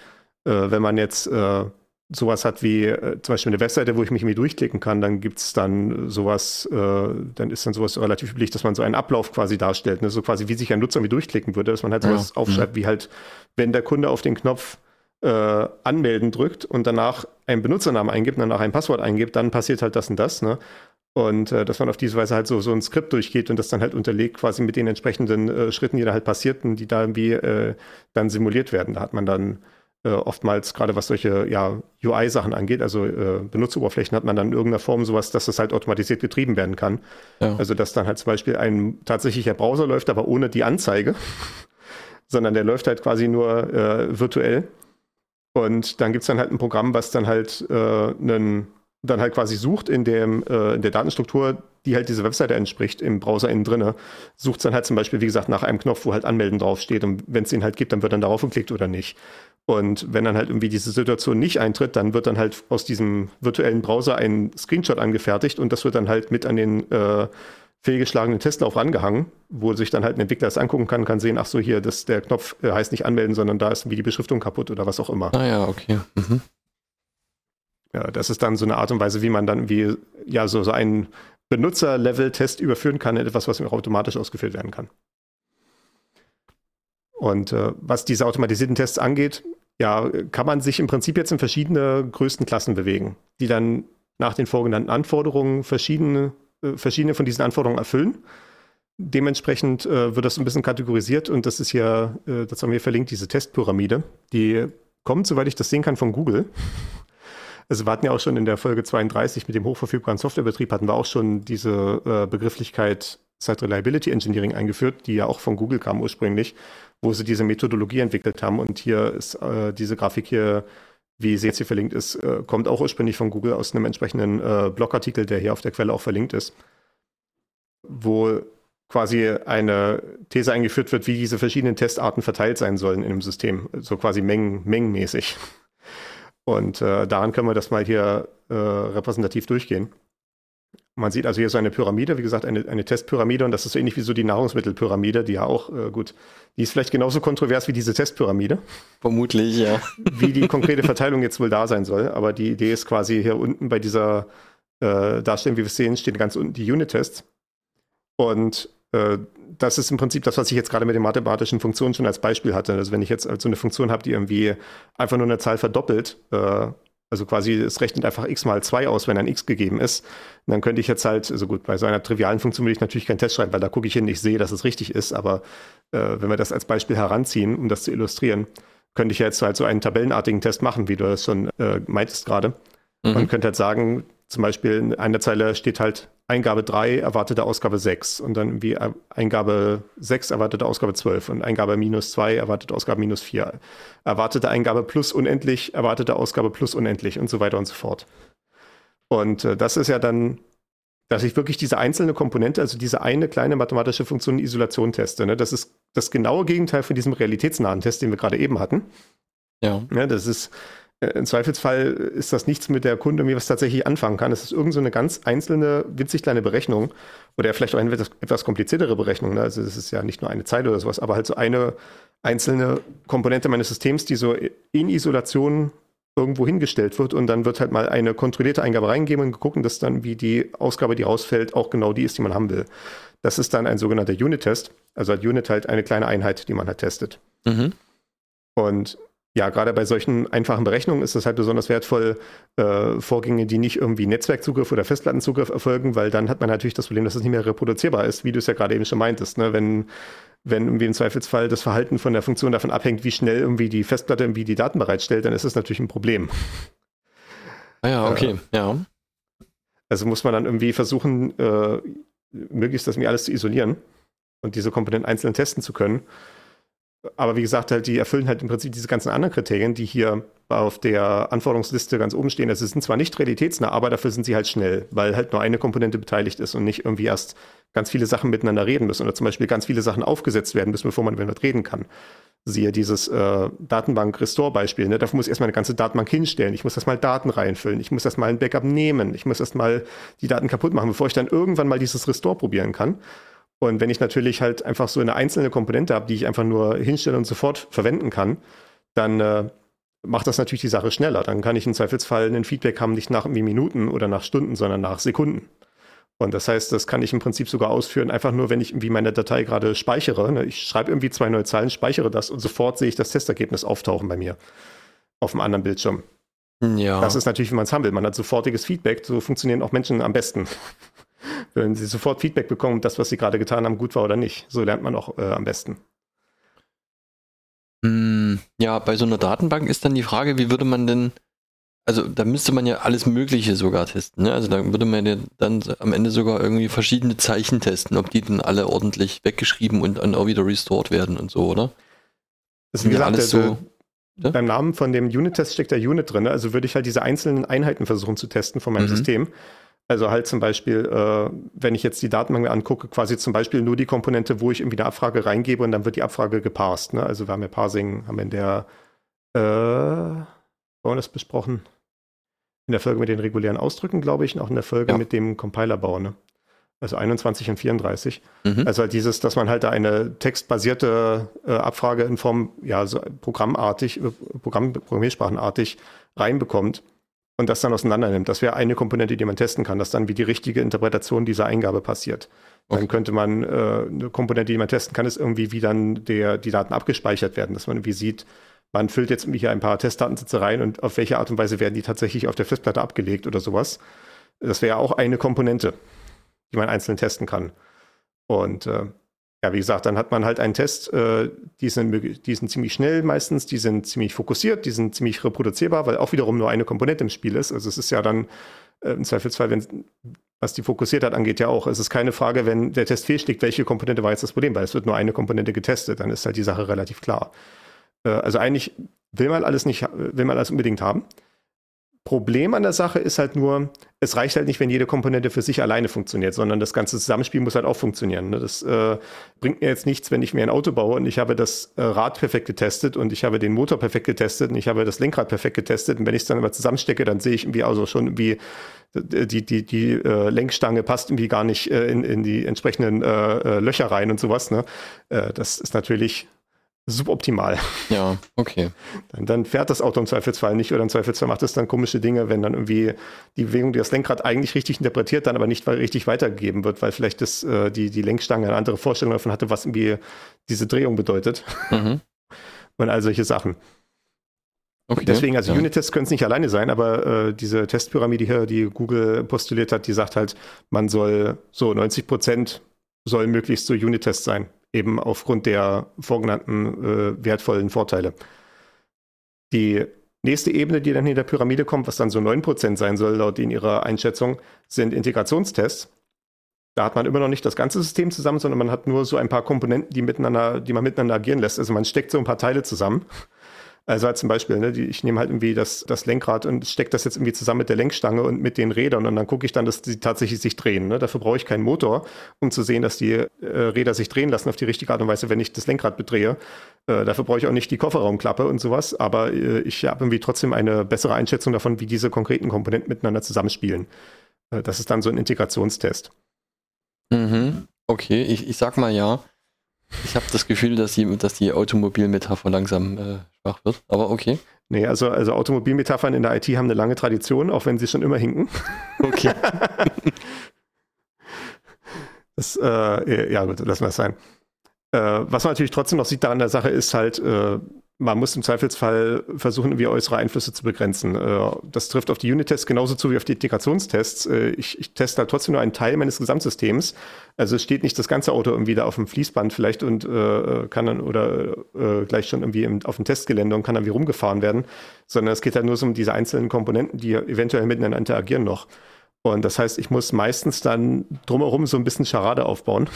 Äh, wenn man jetzt äh, sowas hat wie äh, zum Beispiel eine Webseite, wo ich mich irgendwie durchklicken kann, dann gibt es dann sowas, äh, dann ist dann sowas relativ üblich, dass man so einen Ablauf quasi darstellt, ne? so quasi wie sich ein Nutzer irgendwie durchklicken würde, dass man halt sowas ja. aufschreibt, mhm. wie halt, wenn der Kunde auf den Knopf äh, anmelden drückt und danach einen Benutzernamen eingibt, danach ein Passwort eingibt, dann passiert halt das und das, ne? Und äh, dass man auf diese Weise halt so, so ein Skript durchgeht und das dann halt unterlegt quasi mit den entsprechenden äh, Schritten, die da halt passierten, die da irgendwie äh, dann simuliert werden. Da hat man dann äh, oftmals, gerade was solche ja, UI-Sachen angeht, also äh, Benutzeroberflächen, hat man dann in irgendeiner Form sowas, dass das halt automatisiert getrieben werden kann. Ja. Also dass dann halt zum Beispiel ein tatsächlicher Browser läuft, aber ohne die Anzeige, sondern der läuft halt quasi nur äh, virtuell. Und dann gibt es dann halt ein Programm, was dann halt äh, einen dann halt quasi sucht in, dem, äh, in der Datenstruktur, die halt diese Webseite entspricht, im Browser innen drinne, sucht dann halt zum Beispiel, wie gesagt, nach einem Knopf, wo halt Anmelden draufsteht und wenn es ihn halt gibt, dann wird dann darauf geklickt oder nicht. Und wenn dann halt irgendwie diese Situation nicht eintritt, dann wird dann halt aus diesem virtuellen Browser ein Screenshot angefertigt und das wird dann halt mit an den äh, fehlgeschlagenen Testlauf rangehangen, wo sich dann halt ein Entwickler das angucken kann, kann sehen, ach so, hier, das, der Knopf äh, heißt nicht anmelden, sondern da ist wie die Beschriftung kaputt oder was auch immer. Ah ja, okay. Mhm. Ja, das ist dann so eine Art und Weise, wie man dann wie, ja, so, so einen Benutzer-Level-Test überführen kann in etwas, was automatisch ausgeführt werden kann. Und äh, was diese automatisierten Tests angeht, ja, kann man sich im Prinzip jetzt in verschiedene Größenklassen bewegen, die dann nach den vorgenannten Anforderungen verschiedene, äh, verschiedene von diesen Anforderungen erfüllen. dementsprechend äh, wird das ein bisschen kategorisiert und das ist hier, äh, das haben wir verlinkt, diese Testpyramide. Die kommt, soweit ich das sehen kann, von Google. Also wir hatten ja auch schon in der Folge 32 mit dem hochverfügbaren Softwarebetrieb hatten wir auch schon diese äh, Begrifflichkeit Site Reliability Engineering eingeführt, die ja auch von Google kam ursprünglich, wo sie diese Methodologie entwickelt haben. Und hier ist äh, diese Grafik hier, wie sie jetzt hier verlinkt ist, äh, kommt auch ursprünglich von Google aus einem entsprechenden äh, Blogartikel, der hier auf der Quelle auch verlinkt ist, wo quasi eine These eingeführt wird, wie diese verschiedenen Testarten verteilt sein sollen in einem System, so quasi mengen, mengenmäßig. Und äh, daran können wir das mal hier äh, repräsentativ durchgehen. Man sieht also hier so eine Pyramide, wie gesagt, eine, eine Testpyramide und das ist so ähnlich wie so die Nahrungsmittelpyramide, die ja auch, äh, gut, die ist vielleicht genauso kontrovers wie diese Testpyramide. Vermutlich, ja. Wie die konkrete Verteilung jetzt wohl da sein soll, aber die Idee ist quasi hier unten bei dieser äh, Darstellung, wie wir sehen, stehen ganz unten die Unit-Tests. Und das ist im Prinzip das, was ich jetzt gerade mit den mathematischen Funktionen schon als Beispiel hatte. Also wenn ich jetzt so eine Funktion habe, die irgendwie einfach nur eine Zahl verdoppelt, äh, also quasi es rechnet einfach x mal 2 aus, wenn ein x gegeben ist, dann könnte ich jetzt halt, also gut, bei so einer trivialen Funktion will ich natürlich keinen Test schreiben, weil da gucke ich hin, ich sehe, dass es richtig ist, aber äh, wenn wir das als Beispiel heranziehen, um das zu illustrieren, könnte ich jetzt halt so einen tabellenartigen Test machen, wie du das schon äh, meintest gerade. Mhm. Und könnte halt sagen, zum Beispiel in einer Zeile steht halt Eingabe 3, erwartete Ausgabe 6 und dann wie Eingabe 6, erwartete Ausgabe 12 und Eingabe minus 2, erwartete Ausgabe minus 4. Erwartete Eingabe plus unendlich, erwartete Ausgabe plus unendlich und so weiter und so fort. Und äh, das ist ja dann, dass ich wirklich diese einzelne Komponente, also diese eine kleine mathematische Funktion in Isolation teste. Ne? Das ist das genaue Gegenteil von diesem realitätsnahen Test, den wir gerade eben hatten. Ja. ja das ist äh, im Zweifelsfall ist das nichts mit der Kunde, wie was tatsächlich anfangen kann. Es ist irgend so eine ganz einzelne, witzig kleine Berechnung oder vielleicht auch eine etwas, etwas kompliziertere Berechnung. Ne? Also es ist ja nicht nur eine Zeile oder sowas, aber halt so eine einzelne Komponente meines Systems, die so in Isolation irgendwo hingestellt wird und dann wird halt mal eine kontrollierte Eingabe reingegeben und geguckt, dass dann, wie die Ausgabe, die rausfällt, auch genau die ist, die man haben will. Das ist dann ein sogenannter Unit-Test. Also hat Unit halt eine kleine Einheit, die man halt testet. Mhm. Und ja, gerade bei solchen einfachen Berechnungen ist es halt besonders wertvoll, äh, Vorgänge, die nicht irgendwie Netzwerkzugriff oder Festplattenzugriff erfolgen, weil dann hat man natürlich das Problem, dass es nicht mehr reproduzierbar ist, wie du es ja gerade eben schon meintest. Ne? Wenn, wenn irgendwie im Zweifelsfall das Verhalten von der Funktion davon abhängt, wie schnell irgendwie die Festplatte irgendwie die Daten bereitstellt, dann ist es natürlich ein Problem. Ah ja, okay, äh, ja. Also muss man dann irgendwie versuchen, äh, möglichst das mir alles zu isolieren und diese Komponenten einzeln testen zu können aber wie gesagt, halt, die erfüllen halt im Prinzip diese ganzen anderen Kriterien, die hier auf der Anforderungsliste ganz oben stehen. Sie sind zwar nicht realitätsnah, aber dafür sind sie halt schnell, weil halt nur eine Komponente beteiligt ist und nicht irgendwie erst ganz viele Sachen miteinander reden müssen oder zum Beispiel ganz viele Sachen aufgesetzt werden müssen, bevor man miteinander reden kann. Siehe dieses äh, Datenbank-Restore-Beispiel. Ne? Dafür muss ich erstmal eine ganze Datenbank hinstellen. Ich muss erstmal Daten reinfüllen. Ich muss erstmal ein Backup nehmen. Ich muss erstmal die Daten kaputt machen, bevor ich dann irgendwann mal dieses Restore probieren kann. Und wenn ich natürlich halt einfach so eine einzelne Komponente habe, die ich einfach nur hinstelle und sofort verwenden kann, dann äh, macht das natürlich die Sache schneller. Dann kann ich im Zweifelsfall ein Feedback haben, nicht nach Minuten oder nach Stunden, sondern nach Sekunden. Und das heißt, das kann ich im Prinzip sogar ausführen, einfach nur, wenn ich irgendwie meine Datei gerade speichere. Ne? Ich schreibe irgendwie zwei neue Zeilen, speichere das und sofort sehe ich das Testergebnis auftauchen bei mir auf dem anderen Bildschirm. Ja. Das ist natürlich, wie man es haben will. Man hat sofortiges Feedback. So funktionieren auch Menschen am besten wenn sie sofort Feedback bekommen, das, was sie gerade getan haben, gut war oder nicht. So lernt man auch äh, am besten. Hm, ja, bei so einer Datenbank ist dann die Frage, wie würde man denn, also da müsste man ja alles Mögliche sogar testen. Ne? Also da würde man ja dann am Ende sogar irgendwie verschiedene Zeichen testen, ob die dann alle ordentlich weggeschrieben und dann auch wieder restored werden und so, oder? Das ist wie gesagt, alles so. Ja? Beim Namen von dem Unit-Test steckt der Unit drin. Also würde ich halt diese einzelnen Einheiten versuchen zu testen von meinem mhm. System. Also halt zum Beispiel, äh, wenn ich jetzt die Datenbank angucke, quasi zum Beispiel nur die Komponente, wo ich irgendwie eine Abfrage reingebe und dann wird die Abfrage geparst. Ne? Also wir haben ja Parsing, haben wir in der, äh, haben wir das besprochen? In der Folge mit den regulären Ausdrücken, glaube ich, und auch in der Folge ja. mit dem Compilerbau. Ne? Also 21 und 34. Mhm. Also halt dieses, dass man halt da eine textbasierte äh, Abfrage in Form, ja, so programmartig, äh, Programm, Programmiersprachenartig reinbekommt und das dann auseinander nimmt. Das wäre eine Komponente, die man testen kann, dass dann wie die richtige Interpretation dieser Eingabe passiert. Okay. Dann könnte man äh, eine Komponente, die man testen kann, ist irgendwie, wie dann der, die Daten abgespeichert werden, dass man irgendwie sieht, man füllt jetzt hier ein paar Testdatensätze rein und auf welche Art und Weise werden die tatsächlich auf der Festplatte abgelegt oder sowas. Das wäre auch eine Komponente, die man einzeln testen kann. Und äh, ja, wie gesagt, dann hat man halt einen Test, äh, die, sind, die sind ziemlich schnell meistens, die sind ziemlich fokussiert, die sind ziemlich reproduzierbar, weil auch wiederum nur eine Komponente im Spiel ist. Also es ist ja dann äh, im Zweifelsfall, wenn was die Fokussiertheit angeht, ja auch. Es ist keine Frage, wenn der Test fehlschlägt, welche Komponente war jetzt das Problem, weil es wird nur eine Komponente getestet, dann ist halt die Sache relativ klar. Äh, also eigentlich will man alles nicht, will man alles unbedingt haben. Problem an der Sache ist halt nur, es reicht halt nicht, wenn jede Komponente für sich alleine funktioniert, sondern das ganze Zusammenspiel muss halt auch funktionieren. Ne? Das äh, bringt mir jetzt nichts, wenn ich mir ein Auto baue und ich habe das äh, Rad perfekt getestet und ich habe den Motor perfekt getestet und ich habe das Lenkrad perfekt getestet und wenn ich es dann aber zusammenstecke, dann sehe ich irgendwie also schon irgendwie die, die, die äh, Lenkstange passt irgendwie gar nicht äh, in, in die entsprechenden äh, äh Löcher rein und sowas. Ne? Äh, das ist natürlich suboptimal. Ja, okay. Dann, dann, fährt das Auto im Zweifelsfall nicht oder im Zweifelsfall macht es dann komische Dinge, wenn dann irgendwie die Bewegung, die das Lenkrad eigentlich richtig interpretiert, dann aber nicht richtig weitergegeben wird, weil vielleicht das, äh, die, die Lenkstange eine andere Vorstellung davon hatte, was irgendwie diese Drehung bedeutet. Mhm. Und all solche Sachen. Okay, Deswegen, also ja. Unit-Tests können es nicht alleine sein, aber äh, diese Testpyramide hier, die Google postuliert hat, die sagt halt, man soll so 90 Prozent soll möglichst so Unit-Tests sein eben aufgrund der vorgenannten äh, wertvollen Vorteile. Die nächste Ebene, die dann in der Pyramide kommt, was dann so 9% sein soll, laut in ihrer Einschätzung, sind Integrationstests. Da hat man immer noch nicht das ganze System zusammen, sondern man hat nur so ein paar Komponenten, die miteinander, die man miteinander agieren lässt. Also man steckt so ein paar Teile zusammen also halt zum Beispiel, ne, die, ich nehme halt irgendwie das, das Lenkrad und stecke das jetzt irgendwie zusammen mit der Lenkstange und mit den Rädern und dann gucke ich dann, dass die tatsächlich sich drehen. Ne? Dafür brauche ich keinen Motor, um zu sehen, dass die äh, Räder sich drehen lassen auf die richtige Art und Weise, wenn ich das Lenkrad bedrehe. Äh, dafür brauche ich auch nicht die Kofferraumklappe und sowas, aber äh, ich habe irgendwie trotzdem eine bessere Einschätzung davon, wie diese konkreten Komponenten miteinander zusammenspielen. Äh, das ist dann so ein Integrationstest. Mhm. Okay, ich, ich sag mal ja. Ich habe das Gefühl, dass die, dass die Automobilmetapher langsam äh, schwach wird, aber okay. Nee, also, also Automobilmetaphern in der IT haben eine lange Tradition, auch wenn sie schon immer hinken. Okay. das, äh, ja, gut, lassen wir es sein. Äh, was man natürlich trotzdem noch sieht da an der Sache ist halt, äh, man muss im Zweifelsfall versuchen, irgendwie äußere Einflüsse zu begrenzen. Äh, das trifft auf die Unit-Tests genauso zu wie auf die Integrationstests. Äh, ich, ich teste halt trotzdem nur einen Teil meines Gesamtsystems. Also es steht nicht das ganze Auto irgendwie da auf dem Fließband vielleicht und äh, kann dann oder äh, gleich schon irgendwie im, auf dem Testgelände und kann dann wie rumgefahren werden, sondern es geht halt nur so um diese einzelnen Komponenten, die eventuell miteinander interagieren noch. Und das heißt, ich muss meistens dann drumherum so ein bisschen Charade aufbauen.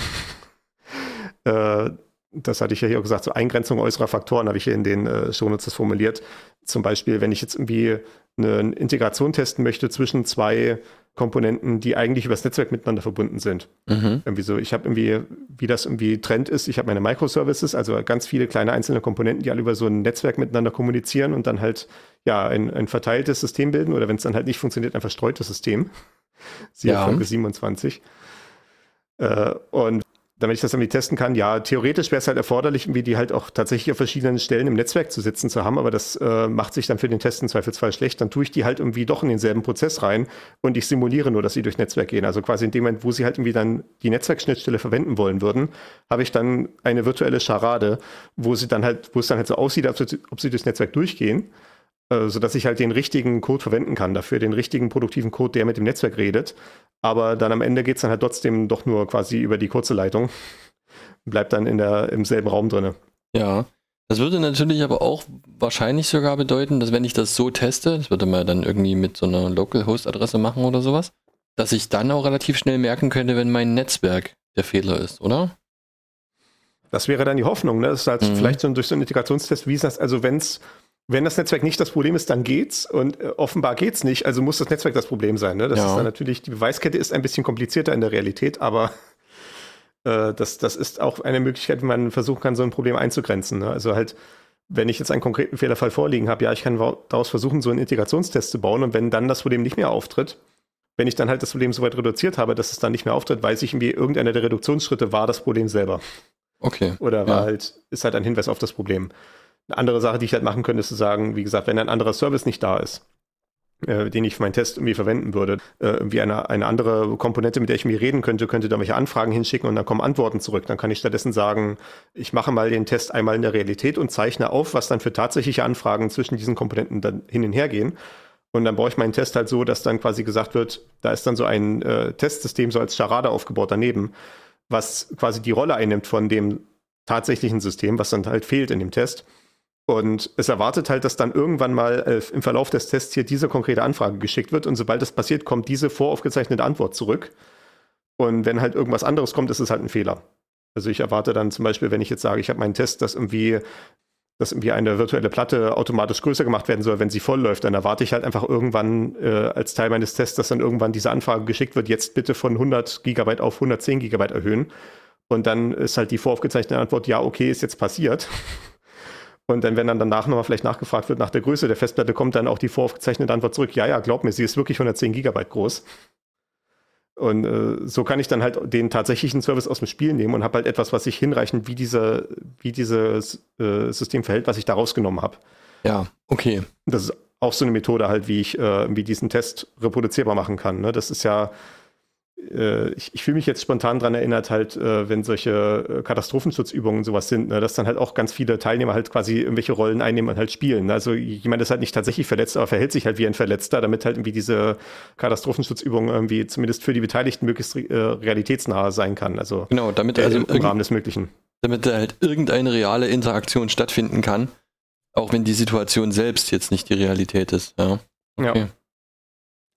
äh, das hatte ich ja hier auch gesagt, so Eingrenzung äußerer Faktoren habe ich hier in den äh, Shownotes formuliert. Zum Beispiel, wenn ich jetzt irgendwie eine Integration testen möchte zwischen zwei Komponenten, die eigentlich übers Netzwerk miteinander verbunden sind. Mhm. Irgendwie so, ich habe irgendwie, wie das irgendwie Trend ist, ich habe meine Microservices, also ganz viele kleine einzelne Komponenten, die alle über so ein Netzwerk miteinander kommunizieren und dann halt ja ein, ein verteiltes System bilden oder wenn es dann halt nicht funktioniert, ein verstreutes System. Siehe ja. Folge 27. Äh, und damit ich das irgendwie testen kann, ja, theoretisch wäre es halt erforderlich, irgendwie die halt auch tatsächlich auf verschiedenen Stellen im Netzwerk zu sitzen zu haben, aber das äh, macht sich dann für den Test im Zweifelsfall schlecht. Dann tue ich die halt irgendwie doch in denselben Prozess rein und ich simuliere nur, dass sie durch Netzwerk gehen. Also quasi in dem Moment, wo sie halt irgendwie dann die Netzwerkschnittstelle verwenden wollen würden, habe ich dann eine virtuelle Charade, wo sie dann halt, wo es dann halt so aussieht, als ob sie durchs Netzwerk durchgehen äh, sodass ich halt den richtigen Code verwenden kann dafür, den richtigen produktiven Code, der mit dem Netzwerk redet. Aber dann am Ende geht es dann halt trotzdem doch nur quasi über die kurze Leitung. Bleibt dann in der, im selben Raum drin. Ja. Das würde natürlich aber auch wahrscheinlich sogar bedeuten, dass wenn ich das so teste, das würde man dann irgendwie mit so einer Local-Host-Adresse machen oder sowas, dass ich dann auch relativ schnell merken könnte, wenn mein Netzwerk der Fehler ist, oder? Das wäre dann die Hoffnung, ne? Das ist halt mhm. vielleicht so durch so einen Integrationstest, wie ist das, also wenn es wenn das Netzwerk nicht das Problem ist, dann geht's und äh, offenbar geht's nicht, also muss das Netzwerk das Problem sein. Ne? Das ja. ist dann natürlich, die Beweiskette ist ein bisschen komplizierter in der Realität, aber äh, das, das ist auch eine Möglichkeit, wie man versuchen kann, so ein Problem einzugrenzen. Ne? Also halt, wenn ich jetzt einen konkreten Fehlerfall vorliegen habe, ja, ich kann daraus versuchen, so einen Integrationstest zu bauen und wenn dann das Problem nicht mehr auftritt, wenn ich dann halt das Problem so weit reduziert habe, dass es dann nicht mehr auftritt, weiß ich irgendwie, irgendeiner der Reduktionsschritte war das Problem selber. Okay. Oder war ja. halt, ist halt ein Hinweis auf das Problem. Eine andere Sache, die ich halt machen könnte, ist zu sagen, wie gesagt, wenn ein anderer Service nicht da ist, äh, den ich für meinen Test irgendwie verwenden würde, äh, irgendwie eine, eine andere Komponente, mit der ich mir reden könnte, könnte da welche Anfragen hinschicken und dann kommen Antworten zurück. Dann kann ich stattdessen sagen, ich mache mal den Test einmal in der Realität und zeichne auf, was dann für tatsächliche Anfragen zwischen diesen Komponenten dann hin und her gehen. Und dann baue ich meinen Test halt so, dass dann quasi gesagt wird, da ist dann so ein äh, Testsystem so als Charade aufgebaut daneben was quasi die Rolle einnimmt von dem tatsächlichen System, was dann halt fehlt in dem Test. Und es erwartet halt, dass dann irgendwann mal äh, im Verlauf des Tests hier diese konkrete Anfrage geschickt wird und sobald das passiert, kommt diese voraufgezeichnete Antwort zurück. Und wenn halt irgendwas anderes kommt, ist es halt ein Fehler. Also ich erwarte dann zum Beispiel, wenn ich jetzt sage, ich habe meinen Test, dass irgendwie, dass irgendwie eine virtuelle Platte automatisch größer gemacht werden soll, wenn sie voll läuft, dann erwarte ich halt einfach irgendwann äh, als Teil meines Tests, dass dann irgendwann diese Anfrage geschickt wird, jetzt bitte von 100 Gigabyte auf 110 Gigabyte erhöhen. Und dann ist halt die voraufgezeichnete Antwort, ja, okay, ist jetzt passiert. Und dann, wenn dann danach nochmal vielleicht nachgefragt wird nach der Größe der Festplatte, kommt dann auch die voraufgezeichnete Antwort zurück, ja, ja, glaub mir, sie ist wirklich 110 Gigabyte groß. Und äh, so kann ich dann halt den tatsächlichen Service aus dem Spiel nehmen und habe halt etwas, was sich hinreichend wie, diese, wie dieses äh, System verhält, was ich da rausgenommen habe. Ja, okay. Das ist auch so eine Methode halt, wie ich äh, wie diesen Test reproduzierbar machen kann. Ne? Das ist ja ich, ich fühle mich jetzt spontan daran erinnert, halt, äh, wenn solche äh, Katastrophenschutzübungen sowas sind, ne, dass dann halt auch ganz viele Teilnehmer halt quasi irgendwelche Rollen einnehmen und halt spielen. Ne? Also jemand ist halt nicht tatsächlich verletzt, aber verhält sich halt wie ein Verletzter, damit halt irgendwie diese Katastrophenschutzübung irgendwie zumindest für die Beteiligten möglichst äh, realitätsnah sein kann. Also genau, damit also im Rahmen des Möglichen. Damit da halt irgendeine reale Interaktion stattfinden kann, auch wenn die Situation selbst jetzt nicht die Realität ist. Ja. Okay.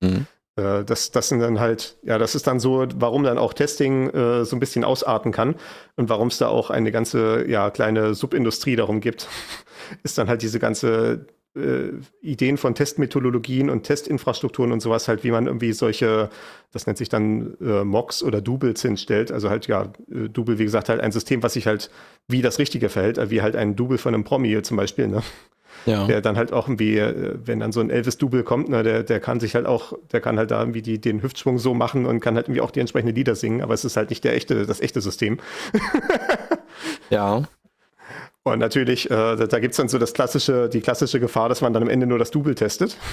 ja. Mhm. Äh, das, das sind dann halt, ja, das ist dann so, warum dann auch Testing äh, so ein bisschen ausarten kann und warum es da auch eine ganze, ja, kleine Subindustrie darum gibt, ist dann halt diese ganze äh, Ideen von Testmethodologien und Testinfrastrukturen und sowas halt, wie man irgendwie solche, das nennt sich dann äh, Mocks oder Doubles hinstellt. Also halt, ja, äh, Double, wie gesagt, halt ein System, was sich halt wie das Richtige verhält, wie halt ein Double von einem Promi zum Beispiel, ne? Ja. Der dann halt auch irgendwie, äh, wenn dann so ein Elvis-Double kommt, ne, der, der kann sich halt auch, der kann halt da irgendwie die, den Hüftschwung so machen und kann halt irgendwie auch die entsprechenden Lieder singen, aber es ist halt nicht der echte, das echte System. ja. Und natürlich, äh, da, da gibt es dann so das klassische, die klassische Gefahr, dass man dann am Ende nur das Double testet.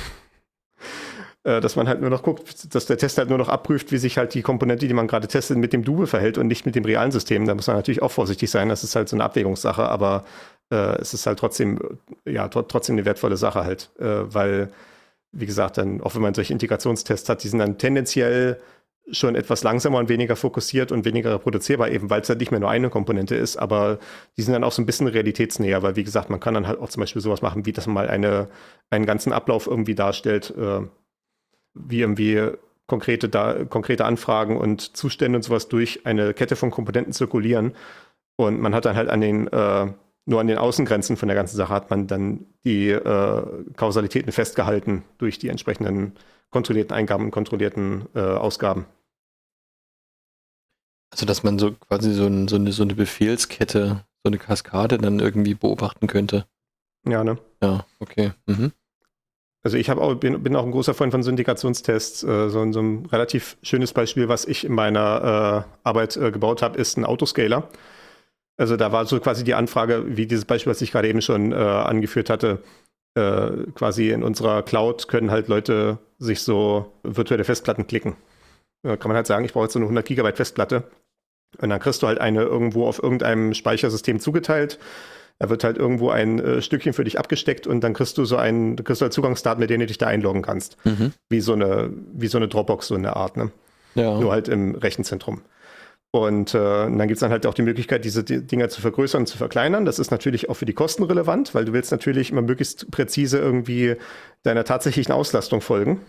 Äh, dass man halt nur noch guckt, dass der Test halt nur noch abprüft, wie sich halt die Komponente, die man gerade testet, mit dem Double verhält und nicht mit dem realen System. Da muss man natürlich auch vorsichtig sein. Das ist halt so eine Abwägungssache, aber äh, es ist halt trotzdem, ja, trotzdem eine wertvolle Sache halt, äh, weil, wie gesagt, dann, auch wenn man solche Integrationstests hat, die sind dann tendenziell schon etwas langsamer und weniger fokussiert und weniger reproduzierbar, eben weil es halt nicht mehr nur eine Komponente ist, aber die sind dann auch so ein bisschen realitätsnäher, weil wie gesagt, man kann dann halt auch zum Beispiel sowas machen, wie man mal eine, einen ganzen Ablauf irgendwie darstellt, äh, wie irgendwie konkrete, da, konkrete Anfragen und Zustände und sowas durch eine Kette von Komponenten zirkulieren. Und man hat dann halt an den äh, nur an den Außengrenzen von der ganzen Sache hat man dann die äh, Kausalitäten festgehalten durch die entsprechenden kontrollierten Eingaben und kontrollierten äh, Ausgaben. Also, dass man so quasi so, ein, so, eine, so eine Befehlskette, so eine Kaskade dann irgendwie beobachten könnte. Ja, ne? Ja, okay. Mhm. Also ich auch, bin, bin, auch ein großer Freund von Syndikationstests. Äh, so, so, ein relativ schönes Beispiel, was ich in meiner äh, Arbeit äh, gebaut habe, ist ein Autoscaler. Also da war so quasi die Anfrage, wie dieses Beispiel, was ich gerade eben schon äh, angeführt hatte. Äh, quasi in unserer Cloud können halt Leute sich so virtuelle Festplatten klicken. Da kann man halt sagen, ich brauche jetzt so eine 100 Gigabyte Festplatte. Und dann kriegst du halt eine irgendwo auf irgendeinem Speichersystem zugeteilt. Da wird halt irgendwo ein äh, Stückchen für dich abgesteckt und dann kriegst du so einen, kriegst du halt Zugangsdaten, mit denen du dich da einloggen kannst. Mhm. Wie so eine, wie so eine Dropbox, so eine Art, ne? Ja. Nur halt im Rechenzentrum. Und äh, dann gibt es dann halt auch die Möglichkeit, diese Dinger zu vergrößern und zu verkleinern. Das ist natürlich auch für die Kosten relevant, weil du willst natürlich immer möglichst präzise irgendwie deiner tatsächlichen Auslastung folgen,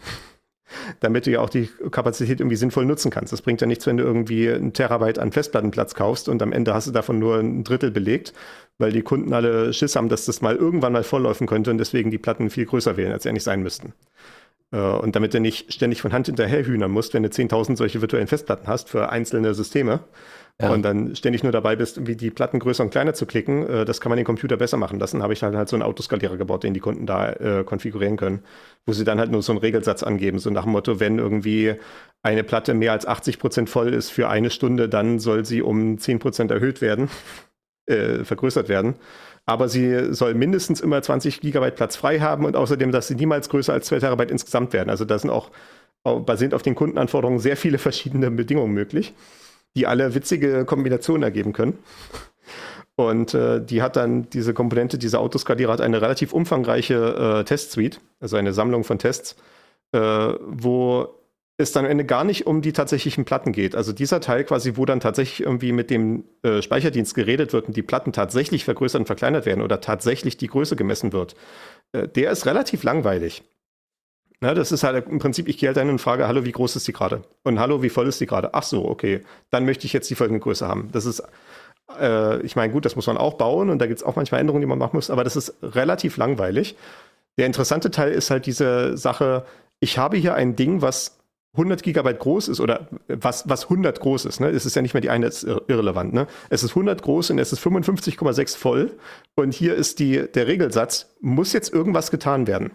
damit du ja auch die Kapazität irgendwie sinnvoll nutzen kannst. Das bringt ja nichts, wenn du irgendwie ein Terabyte an Festplattenplatz kaufst und am Ende hast du davon nur ein Drittel belegt, weil die Kunden alle Schiss haben, dass das mal irgendwann mal volllaufen könnte und deswegen die Platten viel größer wählen, als sie eigentlich sein müssten. Äh, und damit du nicht ständig von Hand hinterher hühnern musst, wenn du 10.000 solche virtuellen Festplatten hast für einzelne Systeme ja. und dann ständig nur dabei bist, wie die Platten größer und kleiner zu klicken, äh, das kann man den Computer besser machen lassen. Habe ich halt, halt so einen Autoskalierer gebaut, den die Kunden da äh, konfigurieren können, wo sie dann halt nur so einen Regelsatz angeben, so nach dem Motto, wenn irgendwie eine Platte mehr als 80 Prozent voll ist für eine Stunde, dann soll sie um 10 Prozent erhöht werden, äh, vergrößert werden aber sie soll mindestens immer 20 Gigabyte Platz frei haben und außerdem, dass sie niemals größer als 2 Terabyte insgesamt werden. Also da sind auch basierend auf den Kundenanforderungen sehr viele verschiedene Bedingungen möglich, die alle witzige Kombinationen ergeben können. Und äh, die hat dann diese Komponente, diese Autoskalierer hat eine relativ umfangreiche äh, Testsuite, also eine Sammlung von Tests, äh, wo es dann am Ende gar nicht um die tatsächlichen Platten geht. Also dieser Teil quasi, wo dann tatsächlich irgendwie mit dem äh, Speicherdienst geredet wird und die Platten tatsächlich vergrößert und verkleinert werden oder tatsächlich die Größe gemessen wird, äh, der ist relativ langweilig. Na, das ist halt im Prinzip, ich gehe halt ein und frage, hallo, wie groß ist die gerade? Und hallo, wie voll ist die gerade? Ach so, okay, dann möchte ich jetzt die folgende Größe haben. Das ist, äh, ich meine, gut, das muss man auch bauen und da gibt es auch manchmal Änderungen, die man machen muss, aber das ist relativ langweilig. Der interessante Teil ist halt diese Sache, ich habe hier ein Ding, was 100 Gigabyte groß ist oder was, was 100 groß ist, ne? es ist ja nicht mehr die eine, ist irrelevant. Ne? Es ist 100 groß und es ist 55,6 voll und hier ist die, der Regelsatz, muss jetzt irgendwas getan werden.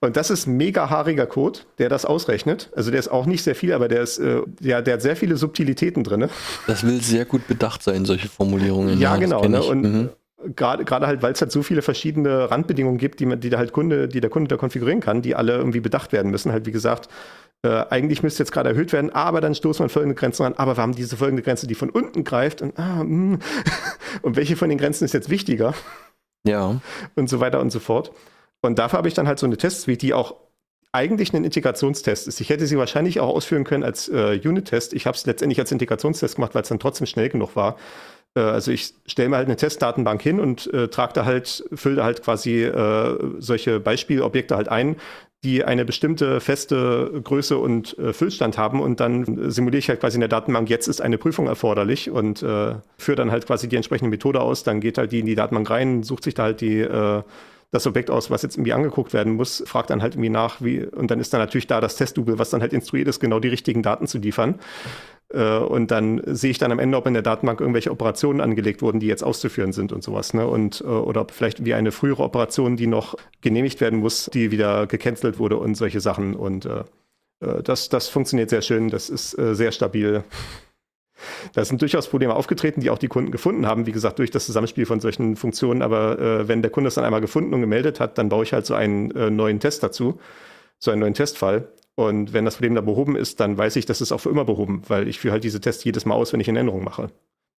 Und das ist mega haariger Code, der das ausrechnet. Also der ist auch nicht sehr viel, aber der ist, äh, der, der hat sehr viele Subtilitäten drin. Das will sehr gut bedacht sein, solche Formulierungen. Ja, ja genau. Ne? Und mhm gerade gerade halt, weil es halt so viele verschiedene Randbedingungen gibt, die man, die der halt Kunde, die der Kunde da konfigurieren kann, die alle irgendwie bedacht werden müssen. Halt wie gesagt, äh, eigentlich müsste jetzt gerade erhöht werden, aber dann stoßen wir an folgende Grenzen an. Aber wir haben diese folgende Grenze, die von unten greift und ah, mm. und welche von den Grenzen ist jetzt wichtiger? Ja. Und so weiter und so fort. Und dafür habe ich dann halt so eine Testsuite, die auch eigentlich ein Integrationstest ist. Ich hätte sie wahrscheinlich auch ausführen können als äh, Unit-Test. Ich habe es letztendlich als Integrationstest gemacht, weil es dann trotzdem schnell genug war. Äh, also ich stelle mir halt eine Testdatenbank hin und äh, trage da halt, fülle da halt quasi äh, solche Beispielobjekte halt ein, die eine bestimmte feste Größe und äh, Füllstand haben und dann simuliere ich halt quasi in der Datenbank, jetzt ist eine Prüfung erforderlich und äh, führe dann halt quasi die entsprechende Methode aus, dann geht halt die in die Datenbank rein, sucht sich da halt die äh, das Objekt aus, was jetzt irgendwie angeguckt werden muss, fragt dann halt irgendwie nach, wie, und dann ist dann natürlich da das Testdouble, was dann halt instruiert ist, genau die richtigen Daten zu liefern. Äh, und dann sehe ich dann am Ende, ob in der Datenbank irgendwelche Operationen angelegt wurden, die jetzt auszuführen sind und sowas. Ne? Und, äh, oder ob vielleicht wie eine frühere Operation, die noch genehmigt werden muss, die wieder gecancelt wurde und solche Sachen. Und äh, äh das, das funktioniert sehr schön, das ist äh, sehr stabil. Da sind durchaus Probleme aufgetreten, die auch die Kunden gefunden haben, wie gesagt, durch das Zusammenspiel von solchen Funktionen. Aber äh, wenn der Kunde es dann einmal gefunden und gemeldet hat, dann baue ich halt so einen äh, neuen Test dazu, so einen neuen Testfall. Und wenn das Problem da behoben ist, dann weiß ich, das ist auch für immer behoben, weil ich führe halt diese Tests jedes Mal aus, wenn ich eine Änderung mache.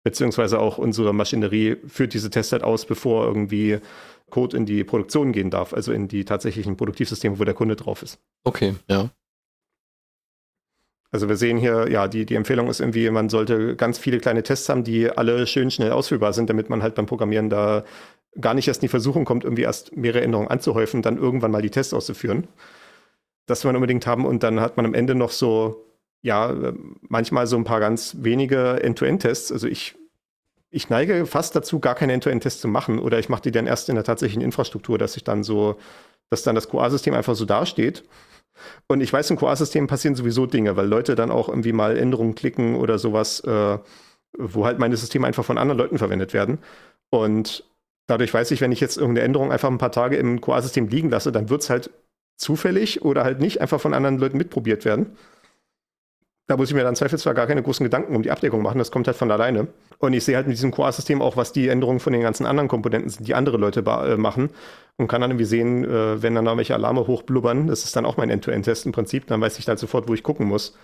Beziehungsweise auch unsere Maschinerie führt diese Tests halt aus, bevor irgendwie Code in die Produktion gehen darf, also in die tatsächlichen Produktivsysteme, wo der Kunde drauf ist. Okay, ja. Also wir sehen hier, ja, die, die Empfehlung ist irgendwie, man sollte ganz viele kleine Tests haben, die alle schön schnell ausführbar sind, damit man halt beim Programmieren da gar nicht erst in die Versuchung kommt, irgendwie erst mehrere Änderungen anzuhäufen, dann irgendwann mal die Tests auszuführen. Das will man unbedingt haben und dann hat man am Ende noch so, ja, manchmal so ein paar ganz wenige End-to-End-Tests. Also ich, ich neige fast dazu, gar keine End-to-End-Tests zu machen oder ich mache die dann erst in der tatsächlichen Infrastruktur, dass ich dann so, dass dann das QA-System einfach so dasteht und ich weiß, im QA-System passieren sowieso Dinge, weil Leute dann auch irgendwie mal Änderungen klicken oder sowas, äh, wo halt meine Systeme einfach von anderen Leuten verwendet werden. Und dadurch weiß ich, wenn ich jetzt irgendeine Änderung einfach ein paar Tage im QA-System liegen lasse, dann wird es halt zufällig oder halt nicht einfach von anderen Leuten mitprobiert werden. Da muss ich mir dann zweifelsfrei gar keine großen Gedanken um die Abdeckung machen. Das kommt halt von alleine. Und ich sehe halt mit diesem QA-System auch, was die Änderungen von den ganzen anderen Komponenten sind, die andere Leute äh, machen. Und kann dann irgendwie sehen, äh, wenn dann da welche Alarme hochblubbern. Das ist dann auch mein End-to-End-Test im Prinzip. Dann weiß ich halt sofort, wo ich gucken muss.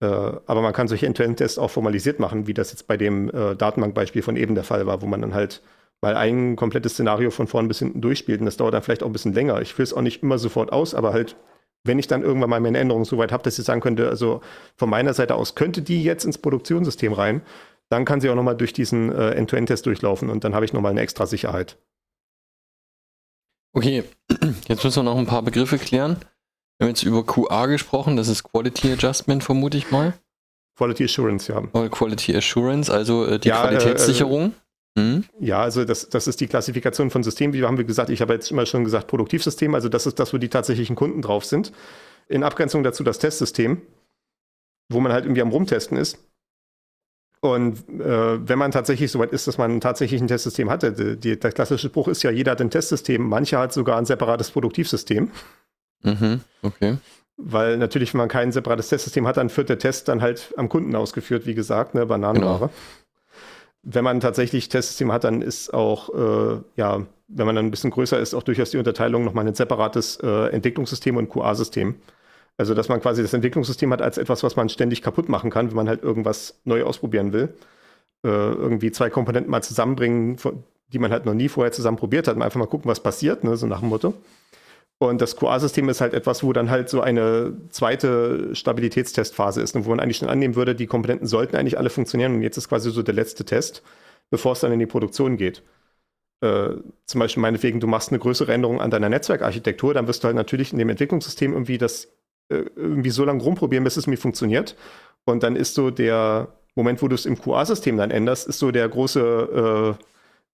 Äh, aber man kann solche End-to-End-Tests auch formalisiert machen, wie das jetzt bei dem Datenbankbeispiel von eben der Fall war, wo man dann halt mal ein komplettes Szenario von vorn bis hinten durchspielt. Und das dauert dann vielleicht auch ein bisschen länger. Ich führe es auch nicht immer sofort aus, aber halt wenn ich dann irgendwann mal meine Änderung so weit habe, dass ich sagen könnte, also von meiner Seite aus könnte die jetzt ins Produktionssystem rein, dann kann sie auch nochmal durch diesen äh, End-to-End-Test durchlaufen und dann habe ich nochmal eine extra Sicherheit. Okay, jetzt müssen wir noch ein paar Begriffe klären. Wir haben jetzt über QA gesprochen, das ist Quality Adjustment, vermute ich mal. Quality Assurance, ja. Quality Assurance, also äh, die ja, Qualitätssicherung. Äh, Mhm. Ja, also das, das ist die Klassifikation von Systemen. Wie haben wir gesagt? Ich habe jetzt immer schon gesagt Produktivsystem. Also das ist das, wo die tatsächlichen Kunden drauf sind. In Abgrenzung dazu das Testsystem, wo man halt irgendwie am Rumtesten ist. Und äh, wenn man tatsächlich so weit ist, dass man tatsächlich ein Testsystem hatte, die, die, der klassische Spruch ist ja, jeder hat ein Testsystem, mancher hat sogar ein separates Produktivsystem. Mhm, okay. Weil natürlich, wenn man kein separates Testsystem hat, dann wird der Test dann halt am Kunden ausgeführt, wie gesagt, ne, Bananenware. Genau wenn man tatsächlich Testsysteme hat, dann ist auch, äh, ja, wenn man dann ein bisschen größer ist, auch durchaus die Unterteilung nochmal ein separates äh, Entwicklungssystem und QA-System. Also, dass man quasi das Entwicklungssystem hat als etwas, was man ständig kaputt machen kann, wenn man halt irgendwas neu ausprobieren will. Äh, irgendwie zwei Komponenten mal zusammenbringen, die man halt noch nie vorher zusammen probiert hat, und einfach mal gucken, was passiert, ne, so nach dem Motto. Und das QA-System ist halt etwas, wo dann halt so eine zweite Stabilitätstestphase ist und wo man eigentlich schon annehmen würde, die Komponenten sollten eigentlich alle funktionieren und jetzt ist quasi so der letzte Test, bevor es dann in die Produktion geht. Äh, zum Beispiel meinetwegen, du machst eine größere Änderung an deiner Netzwerkarchitektur, dann wirst du halt natürlich in dem Entwicklungssystem irgendwie das äh, irgendwie so lange rumprobieren, bis es mir funktioniert. Und dann ist so der Moment, wo du es im QA-System dann änderst, ist so der große äh,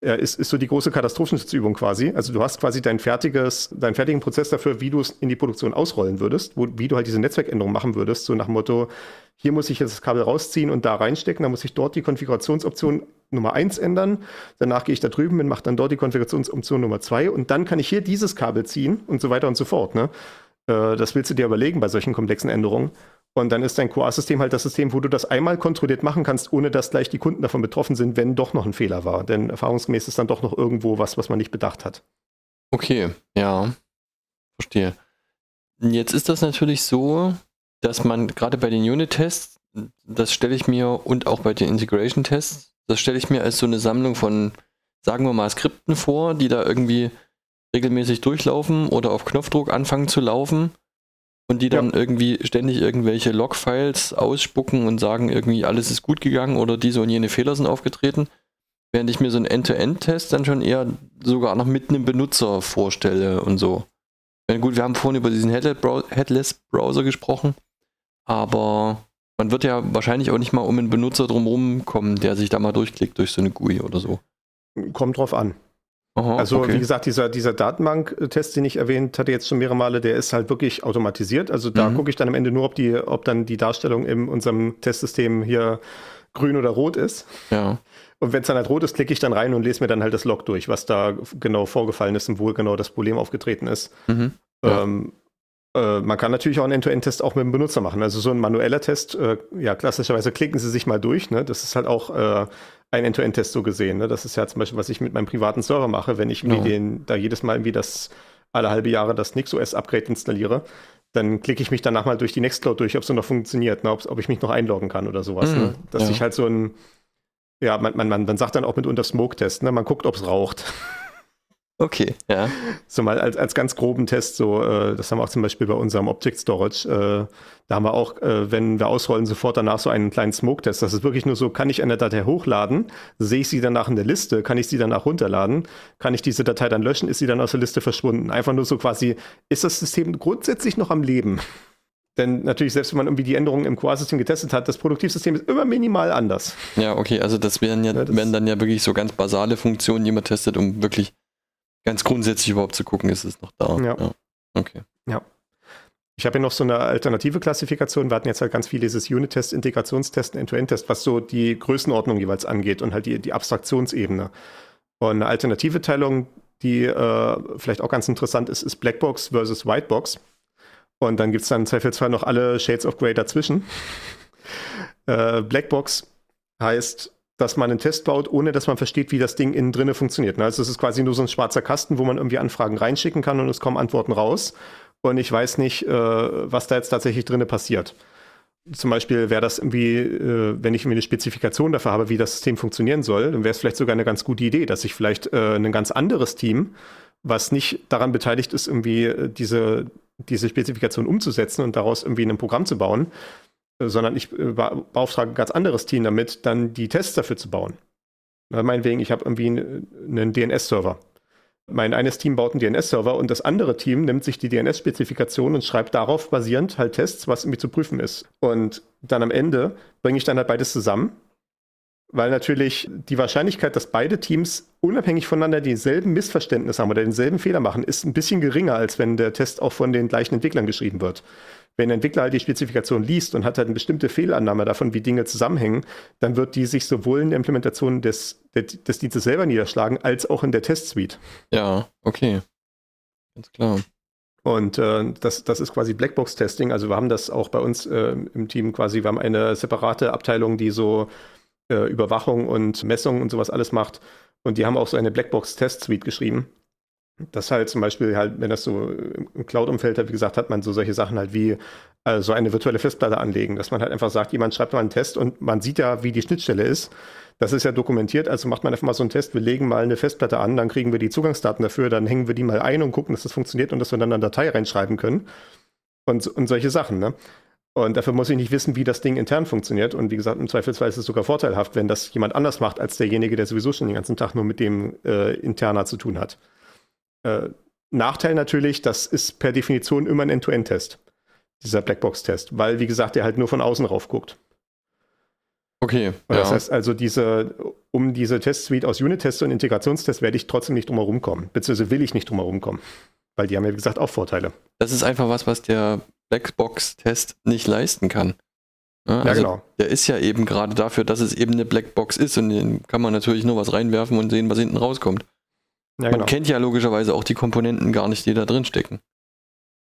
ist, ist so die große Katastrophenschutzübung quasi. Also du hast quasi dein fertiges, deinen fertigen Prozess dafür, wie du es in die Produktion ausrollen würdest, wo, wie du halt diese Netzwerkänderung machen würdest, so nach dem Motto, hier muss ich jetzt das Kabel rausziehen und da reinstecken, dann muss ich dort die Konfigurationsoption Nummer 1 ändern, danach gehe ich da drüben und mache dann dort die Konfigurationsoption Nummer 2 und dann kann ich hier dieses Kabel ziehen und so weiter und so fort. Ne? Äh, das willst du dir überlegen bei solchen komplexen Änderungen. Und dann ist dein QA-System halt das System, wo du das einmal kontrolliert machen kannst, ohne dass gleich die Kunden davon betroffen sind, wenn doch noch ein Fehler war. Denn erfahrungsgemäß ist dann doch noch irgendwo was, was man nicht bedacht hat. Okay, ja. Verstehe. Jetzt ist das natürlich so, dass man gerade bei den Unit-Tests, das stelle ich mir, und auch bei den Integration-Tests, das stelle ich mir als so eine Sammlung von, sagen wir mal, Skripten vor, die da irgendwie regelmäßig durchlaufen oder auf Knopfdruck anfangen zu laufen und die dann ja. irgendwie ständig irgendwelche Logfiles ausspucken und sagen irgendwie alles ist gut gegangen oder diese und jene Fehler sind aufgetreten. Während ich mir so einen End-to-End-Test dann schon eher sogar noch mit einem Benutzer vorstelle und so. Gut, wir haben vorhin über diesen Headless-Browser gesprochen, aber man wird ja wahrscheinlich auch nicht mal um einen Benutzer drumherum kommen, der sich da mal durchklickt durch so eine GUI oder so. Kommt drauf an. Aha, also okay. wie gesagt, dieser, dieser Datenbank-Test, den ich erwähnt hatte jetzt schon mehrere Male, der ist halt wirklich automatisiert. Also da mhm. gucke ich dann am Ende nur, ob, die, ob dann die Darstellung in unserem Testsystem hier grün oder rot ist. Ja. Und wenn es dann halt rot ist, klicke ich dann rein und lese mir dann halt das Log durch, was da genau vorgefallen ist und wo genau das Problem aufgetreten ist. Mhm. Ja. Ähm, äh, man kann natürlich auch einen End-to-End-Test auch mit dem Benutzer machen. Also so ein manueller Test, äh, ja, klassischerweise klicken Sie sich mal durch. Ne? Das ist halt auch äh, ein End-to-End-Test so gesehen. Ne? Das ist ja zum Beispiel, was ich mit meinem privaten Server mache, wenn ich ja. mir den, da jedes Mal irgendwie das alle halbe Jahre das NixOS-Upgrade installiere, dann klicke ich mich danach mal durch die Nextcloud durch, ob es noch funktioniert, ne? ob, ob ich mich noch einloggen kann oder sowas. Mhm, ne? Dass ja. ich halt so ein, ja, man, man, man, man sagt dann auch mit unter Smoke-Test, ne? man guckt, ob es raucht. Okay, ja. So mal als, als ganz groben Test, so, äh, das haben wir auch zum Beispiel bei unserem Object Storage, äh, da haben wir auch, äh, wenn wir ausrollen, sofort danach so einen kleinen Smoke-Test. Das ist wirklich nur so, kann ich eine Datei hochladen, sehe ich sie danach in der Liste, kann ich sie danach runterladen, kann ich diese Datei dann löschen, ist sie dann aus der Liste verschwunden. Einfach nur so quasi, ist das System grundsätzlich noch am Leben? Denn natürlich, selbst wenn man irgendwie die Änderungen im QA-System getestet hat, das Produktivsystem ist immer minimal anders. Ja, okay, also das wären ja, ja das wären dann ja wirklich so ganz basale Funktionen, die man testet, um wirklich ganz grundsätzlich überhaupt zu gucken, ist es noch da. Ja. ja. Okay. Ja. Ich habe hier noch so eine alternative Klassifikation. Wir hatten jetzt halt ganz viel dieses Unit-Test, Integrationstest, End-to-End-Test, was so die Größenordnung jeweils angeht und halt die, die Abstraktionsebene. Und eine alternative Teilung, die äh, vielleicht auch ganz interessant ist, ist Blackbox versus Whitebox. Und dann gibt es dann zweifelsfall noch alle Shades of Grey dazwischen. äh, Blackbox heißt, dass man einen Test baut, ohne dass man versteht, wie das Ding innen drinne funktioniert. Also es ist quasi nur so ein schwarzer Kasten, wo man irgendwie Anfragen reinschicken kann und es kommen Antworten raus. Und ich weiß nicht, äh, was da jetzt tatsächlich drinne passiert. Zum Beispiel wäre das irgendwie, äh, wenn ich irgendwie eine Spezifikation dafür habe, wie das System funktionieren soll, dann wäre es vielleicht sogar eine ganz gute Idee, dass ich vielleicht äh, ein ganz anderes Team, was nicht daran beteiligt ist, irgendwie äh, diese, diese Spezifikation umzusetzen und daraus irgendwie ein Programm zu bauen, sondern ich äh, beauftrage ein ganz anderes Team damit, dann die Tests dafür zu bauen. Meinetwegen, ich habe irgendwie einen DNS-Server. Mein eines Team baut einen DNS-Server und das andere Team nimmt sich die DNS-Spezifikation und schreibt darauf basierend halt Tests, was irgendwie zu prüfen ist. Und dann am Ende bringe ich dann halt beides zusammen, weil natürlich die Wahrscheinlichkeit, dass beide Teams unabhängig voneinander dieselben Missverständnisse haben oder denselben Fehler machen, ist ein bisschen geringer, als wenn der Test auch von den gleichen Entwicklern geschrieben wird wenn ein Entwickler halt die Spezifikation liest und hat halt eine bestimmte Fehlannahme davon, wie Dinge zusammenhängen, dann wird die sich sowohl in der Implementation des, des Dienstes selber niederschlagen, als auch in der Testsuite. Ja, okay. Ganz klar. Und äh, das, das ist quasi Blackbox-Testing. Also wir haben das auch bei uns äh, im Team quasi, wir haben eine separate Abteilung, die so äh, Überwachung und Messung und sowas alles macht. Und die haben auch so eine Blackbox-Test-Suite geschrieben. Das halt zum Beispiel halt, wenn das so im Cloud-Umfeld hat, wie gesagt, hat man so solche Sachen halt wie äh, so eine virtuelle Festplatte anlegen, dass man halt einfach sagt, jemand schreibt mal einen Test und man sieht ja, wie die Schnittstelle ist. Das ist ja dokumentiert, also macht man einfach mal so einen Test, wir legen mal eine Festplatte an, dann kriegen wir die Zugangsdaten dafür, dann hängen wir die mal ein und gucken, dass das funktioniert und dass wir dann eine Datei reinschreiben können. Und, und solche Sachen, ne? Und dafür muss ich nicht wissen, wie das Ding intern funktioniert. Und wie gesagt, im Zweifelsfall ist es sogar vorteilhaft, wenn das jemand anders macht, als derjenige, der sowieso schon den ganzen Tag nur mit dem äh, Interner zu tun hat. Äh, Nachteil natürlich, das ist per Definition immer ein End-to-End-Test, dieser Blackbox-Test, weil, wie gesagt, der halt nur von außen rauf guckt. Okay. Und das heißt also, diese, um diese Test-Suite aus Unit-Tests und Integrationstests werde ich trotzdem nicht drum herum kommen, beziehungsweise will ich nicht drum herum kommen. Weil die haben ja, wie gesagt, auch Vorteile. Das ist einfach was, was der Blackbox-Test nicht leisten kann. Ja, also genau. Der ist ja eben gerade dafür, dass es eben eine Blackbox ist und den kann man natürlich nur was reinwerfen und sehen, was hinten rauskommt. Ja, man genau. kennt ja logischerweise auch die Komponenten gar nicht, die da drin stecken.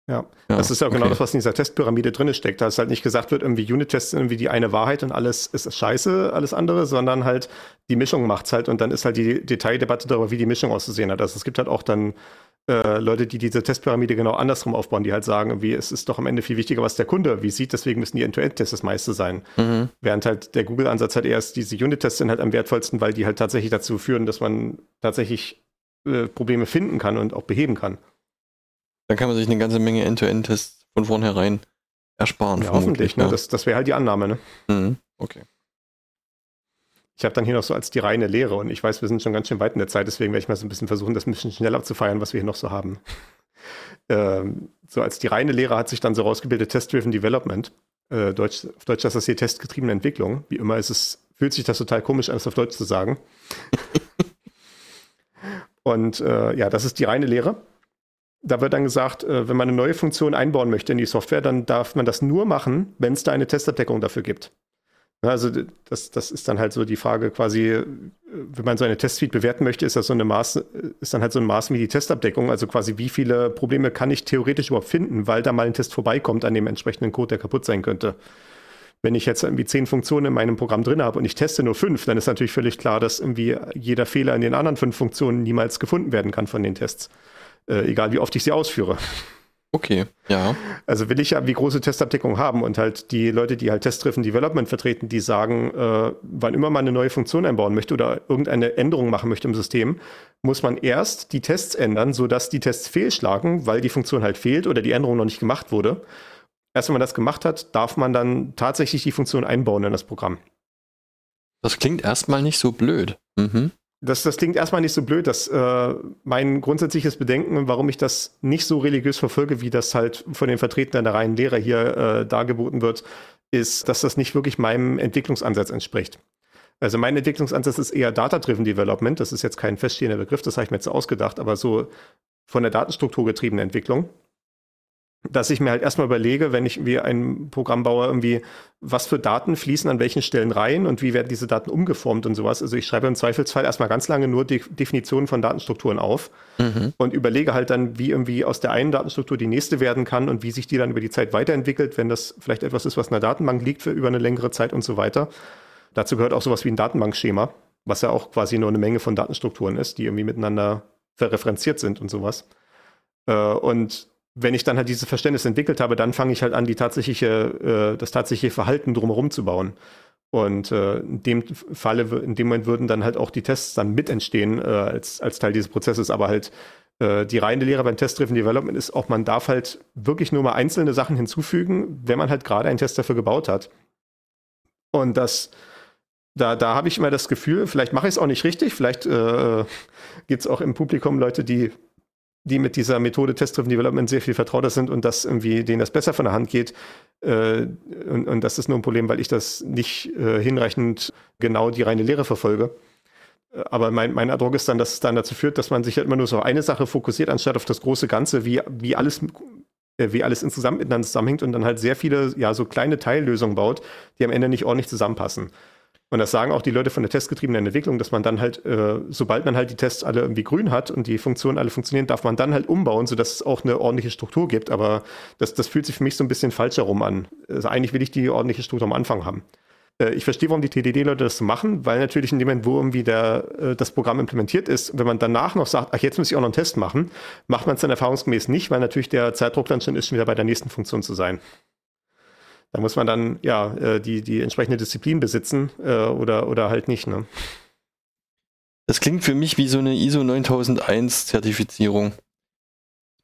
Ja. Ja, das ist ja genau okay. das, was in dieser Testpyramide drin steckt. Dass halt nicht gesagt wird, irgendwie Unit-Tests sind irgendwie die eine Wahrheit und alles ist scheiße, alles andere, sondern halt die Mischung macht's halt und dann ist halt die Detaildebatte darüber, wie die Mischung auszusehen hat. Also es gibt halt auch dann äh, Leute, die diese Testpyramide genau andersrum aufbauen, die halt sagen, irgendwie, es ist doch am Ende viel wichtiger, was der Kunde wie sieht, deswegen müssen die End-to-End-Tests das meiste sein. Mhm. Während halt der Google-Ansatz halt erst diese Unit-Tests sind halt am wertvollsten, weil die halt tatsächlich dazu führen, dass man tatsächlich äh, Probleme finden kann und auch beheben kann. Dann kann man sich eine ganze Menge End-to-End-Tests von vornherein ersparen. Ja, hoffentlich. Ne? ja. Das, das wäre halt die Annahme. Ne? Mhm. Okay. Ich habe dann hier noch so als die reine Lehre und ich weiß, wir sind schon ganz schön weit in der Zeit, deswegen werde ich mal so ein bisschen versuchen, das ein bisschen schneller abzufeiern, was wir hier noch so haben. ähm, so als die reine Lehre hat sich dann so rausgebildet Test-Driven Development. Äh, Deutsch, auf Deutsch heißt das hier testgetriebene Entwicklung. Wie immer ist es, fühlt sich das total komisch an, es auf Deutsch zu sagen. und äh, ja, das ist die reine Lehre. Da wird dann gesagt, äh, wenn man eine neue Funktion einbauen möchte in die Software, dann darf man das nur machen, wenn es da eine Testabdeckung dafür gibt. Ja, Also das, das ist dann halt so die Frage quasi, äh, wenn man so eine Testsuite bewerten möchte, ist das so eine Maß, ist dann halt so ein Maß wie die Testabdeckung, also quasi wie viele Probleme kann ich theoretisch überhaupt finden, weil da mal ein Test vorbeikommt an dem entsprechenden Code, der kaputt sein könnte. Wenn ich jetzt irgendwie zehn Funktionen in meinem Programm drin habe und ich teste nur fünf, dann ist natürlich völlig klar, dass irgendwie jeder Fehler in den anderen fünf Funktionen niemals gefunden werden kann von den Tests. Äh, egal wie oft ich sie ausführe. Okay, ja. Also will ich ja wie große Testabdeckung haben und halt die Leute, die halt Test-Driven Development vertreten, die sagen, äh, wann immer man eine neue Funktion einbauen möchte oder irgendeine Änderung machen möchte im System, muss man erst die Tests ändern, sodass die Tests fehlschlagen, weil die Funktion halt fehlt oder die Änderung noch nicht gemacht wurde. Erst wenn man das gemacht hat, darf man dann tatsächlich die Funktion einbauen in das Programm. Das klingt erstmal nicht so blöd. Mhm. Das, das klingt erstmal nicht so blöd, dass äh, mein grundsätzliches Bedenken, warum ich das nicht so religiös verfolge, wie das halt von den Vertretern der reinen Lehre hier äh, dargeboten wird, ist, dass das nicht wirklich meinem Entwicklungsansatz entspricht. Also mein Entwicklungsansatz ist eher Data-Driven Development. Das ist jetzt kein feststehender Begriff, das habe ich mir jetzt ausgedacht, aber so von der Datenstruktur getriebene Entwicklung. Dass ich mir halt erstmal überlege, wenn ich wie ein Programm baue, irgendwie, was für Daten fließen an welchen Stellen rein und wie werden diese Daten umgeformt und sowas. Also ich schreibe im Zweifelsfall erstmal ganz lange nur De Definitionen von Datenstrukturen auf Mhm. und überlege halt dann, wie irgendwie aus der einen Datenstruktur die nächste werden kann und wie sich die dann über die Zeit weiterentwickelt, wenn das vielleicht etwas ist, was in der Datenbank liegt für über eine längere Zeit und so weiter. Dazu gehört auch sowas wie ein Datenbankschema, was ja auch quasi nur eine Menge von Datenstrukturen ist, die irgendwie miteinander verreferenziert sind und sowas. Äh, und wenn ich dann halt dieses Verständnis entwickelt habe, dann fange ich halt an, die tatsächliche, äh, das tatsächliche Verhalten drumherum zu bauen. Und äh, in dem Falle, in dem Moment würden dann halt auch die Tests dann mit entstehen äh, als, als Teil dieses Prozesses. Aber halt äh, die reine Lehre beim Test-Driven Development ist auch, man darf halt wirklich nur mal einzelne Sachen hinzufügen, wenn man halt gerade einen Test dafür gebaut hat. Und das, da, da habe ich immer das Gefühl, vielleicht mache ich es auch nicht richtig, vielleicht äh, gibt es auch im Publikum Leute, die die mit dieser Methode Test-Driven Development sehr viel vertrauter sind und das irgendwie denen das besser von der Hand geht. Äh, und, und das ist nur ein Problem, weil ich das nicht äh, hinreichend genau die reine Lehre verfolge. Äh, Aber mein, mein Eindruck ist dann, dass es dann dazu führt, dass man sich halt immer nur so auf eine Sache fokussiert, anstatt auf das große Ganze, wie, wie alles äh, wie alles insgesamt miteinander zusammenhängt und dann halt sehr viele, ja, so kleine Teillösungen baut, die am Ende nicht ordentlich zusammenpassen. Und das sagen auch die Leute von der testgetriebenen Entwicklung, dass man dann halt, äh, sobald man halt die Tests alle irgendwie grün hat und die Funktionen alle funktionieren, darf man dann halt umbauen, sodass es auch eine ordentliche Struktur gibt. Aber das, das fühlt sich für mich so ein bisschen falsch herum an. Also eigentlich will ich die ordentliche Struktur am Anfang haben. Äh, ich verstehe, warum die TDD-Leute das so machen, weil natürlich in dem Moment, wo irgendwie der, äh, das Programm implementiert ist, wenn man danach noch sagt, ach, jetzt muss ich auch noch einen Test machen, macht man es dann erfahrungsgemäß nicht, weil natürlich der Zeitdruck dann schon ist, schon wieder bei der nächsten Funktion zu sein. Da muss man dann ja äh, die, die entsprechende Disziplin besitzen äh, oder, oder halt nicht. Ne? Das klingt für mich wie so eine ISO 9001 Zertifizierung.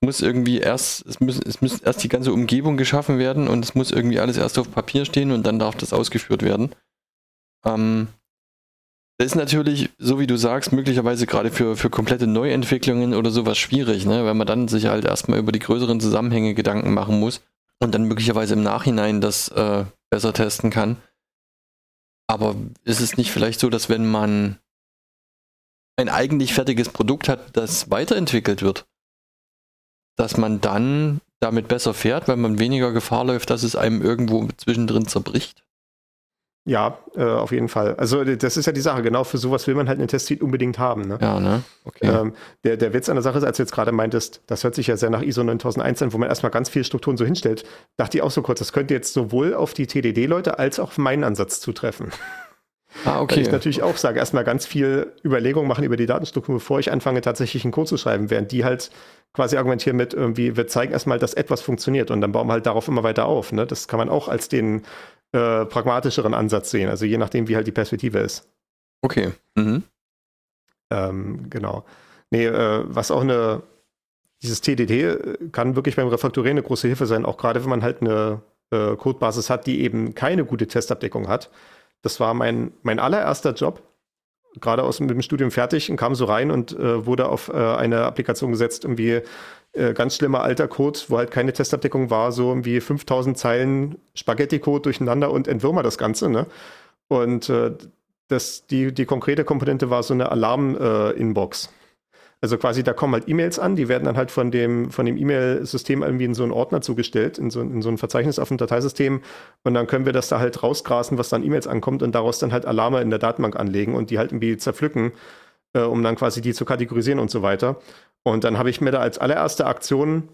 Es muss irgendwie erst, es muss, es muss erst die ganze Umgebung geschaffen werden und es muss irgendwie alles erst auf Papier stehen und dann darf das ausgeführt werden. Ähm, das ist natürlich, so wie du sagst, möglicherweise gerade für, für komplette Neuentwicklungen oder sowas schwierig, ne? weil man dann sich halt erstmal über die größeren Zusammenhänge Gedanken machen muss und dann möglicherweise im Nachhinein das äh, besser testen kann. Aber ist es nicht vielleicht so, dass wenn man ein eigentlich fertiges Produkt hat, das weiterentwickelt wird, dass man dann damit besser fährt, weil man weniger Gefahr läuft, dass es einem irgendwo zwischendrin zerbricht? Ja, äh, auf jeden Fall. Also das ist ja die Sache, genau für sowas will man halt einen Testsuite unbedingt haben. Ne? Ja, ne? Okay. Ähm, der, der Witz an der Sache ist, als du jetzt gerade meintest, das hört sich ja sehr nach ISO 9001 an, wo man erstmal ganz viele Strukturen so hinstellt, dachte ich auch so kurz, das könnte jetzt sowohl auf die TDD-Leute als auch auf meinen Ansatz zutreffen. Ah, okay. Weil ich natürlich auch sage, erstmal ganz viel Überlegungen machen über die Datenstruktur, bevor ich anfange, tatsächlich einen Code zu schreiben, während die halt quasi argumentieren mit irgendwie, wir zeigen erstmal, dass etwas funktioniert und dann bauen wir halt darauf immer weiter auf. Ne? Das kann man auch als den äh, pragmatischeren Ansatz sehen, also je nachdem, wie halt die Perspektive ist. Okay. Mhm. Ähm, genau. Nee, äh, was auch eine, dieses TDD kann wirklich beim Refakturieren eine große Hilfe sein, auch gerade wenn man halt eine äh, Codebasis hat, die eben keine gute Testabdeckung hat. Das war mein, mein allererster Job, gerade aus mit dem Studium fertig und kam so rein und äh, wurde auf äh, eine Applikation gesetzt, irgendwie äh, ganz schlimmer alter Code, wo halt keine Testabdeckung war, so irgendwie 5000 Zeilen Spaghetti-Code durcheinander und entwürmer das Ganze. Ne? Und äh, das, die, die konkrete Komponente war so eine Alarm-Inbox. Also quasi, da kommen halt E-Mails an, die werden dann halt von dem, von E-Mail-System irgendwie in so einen Ordner zugestellt, in so, in so ein Verzeichnis auf dem Dateisystem. Und dann können wir das da halt rausgrasen, was dann E-Mails ankommt und daraus dann halt Alarme in der Datenbank anlegen und die halt irgendwie zerpflücken, äh, um dann quasi die zu kategorisieren und so weiter. Und dann habe ich mir da als allererste Aktion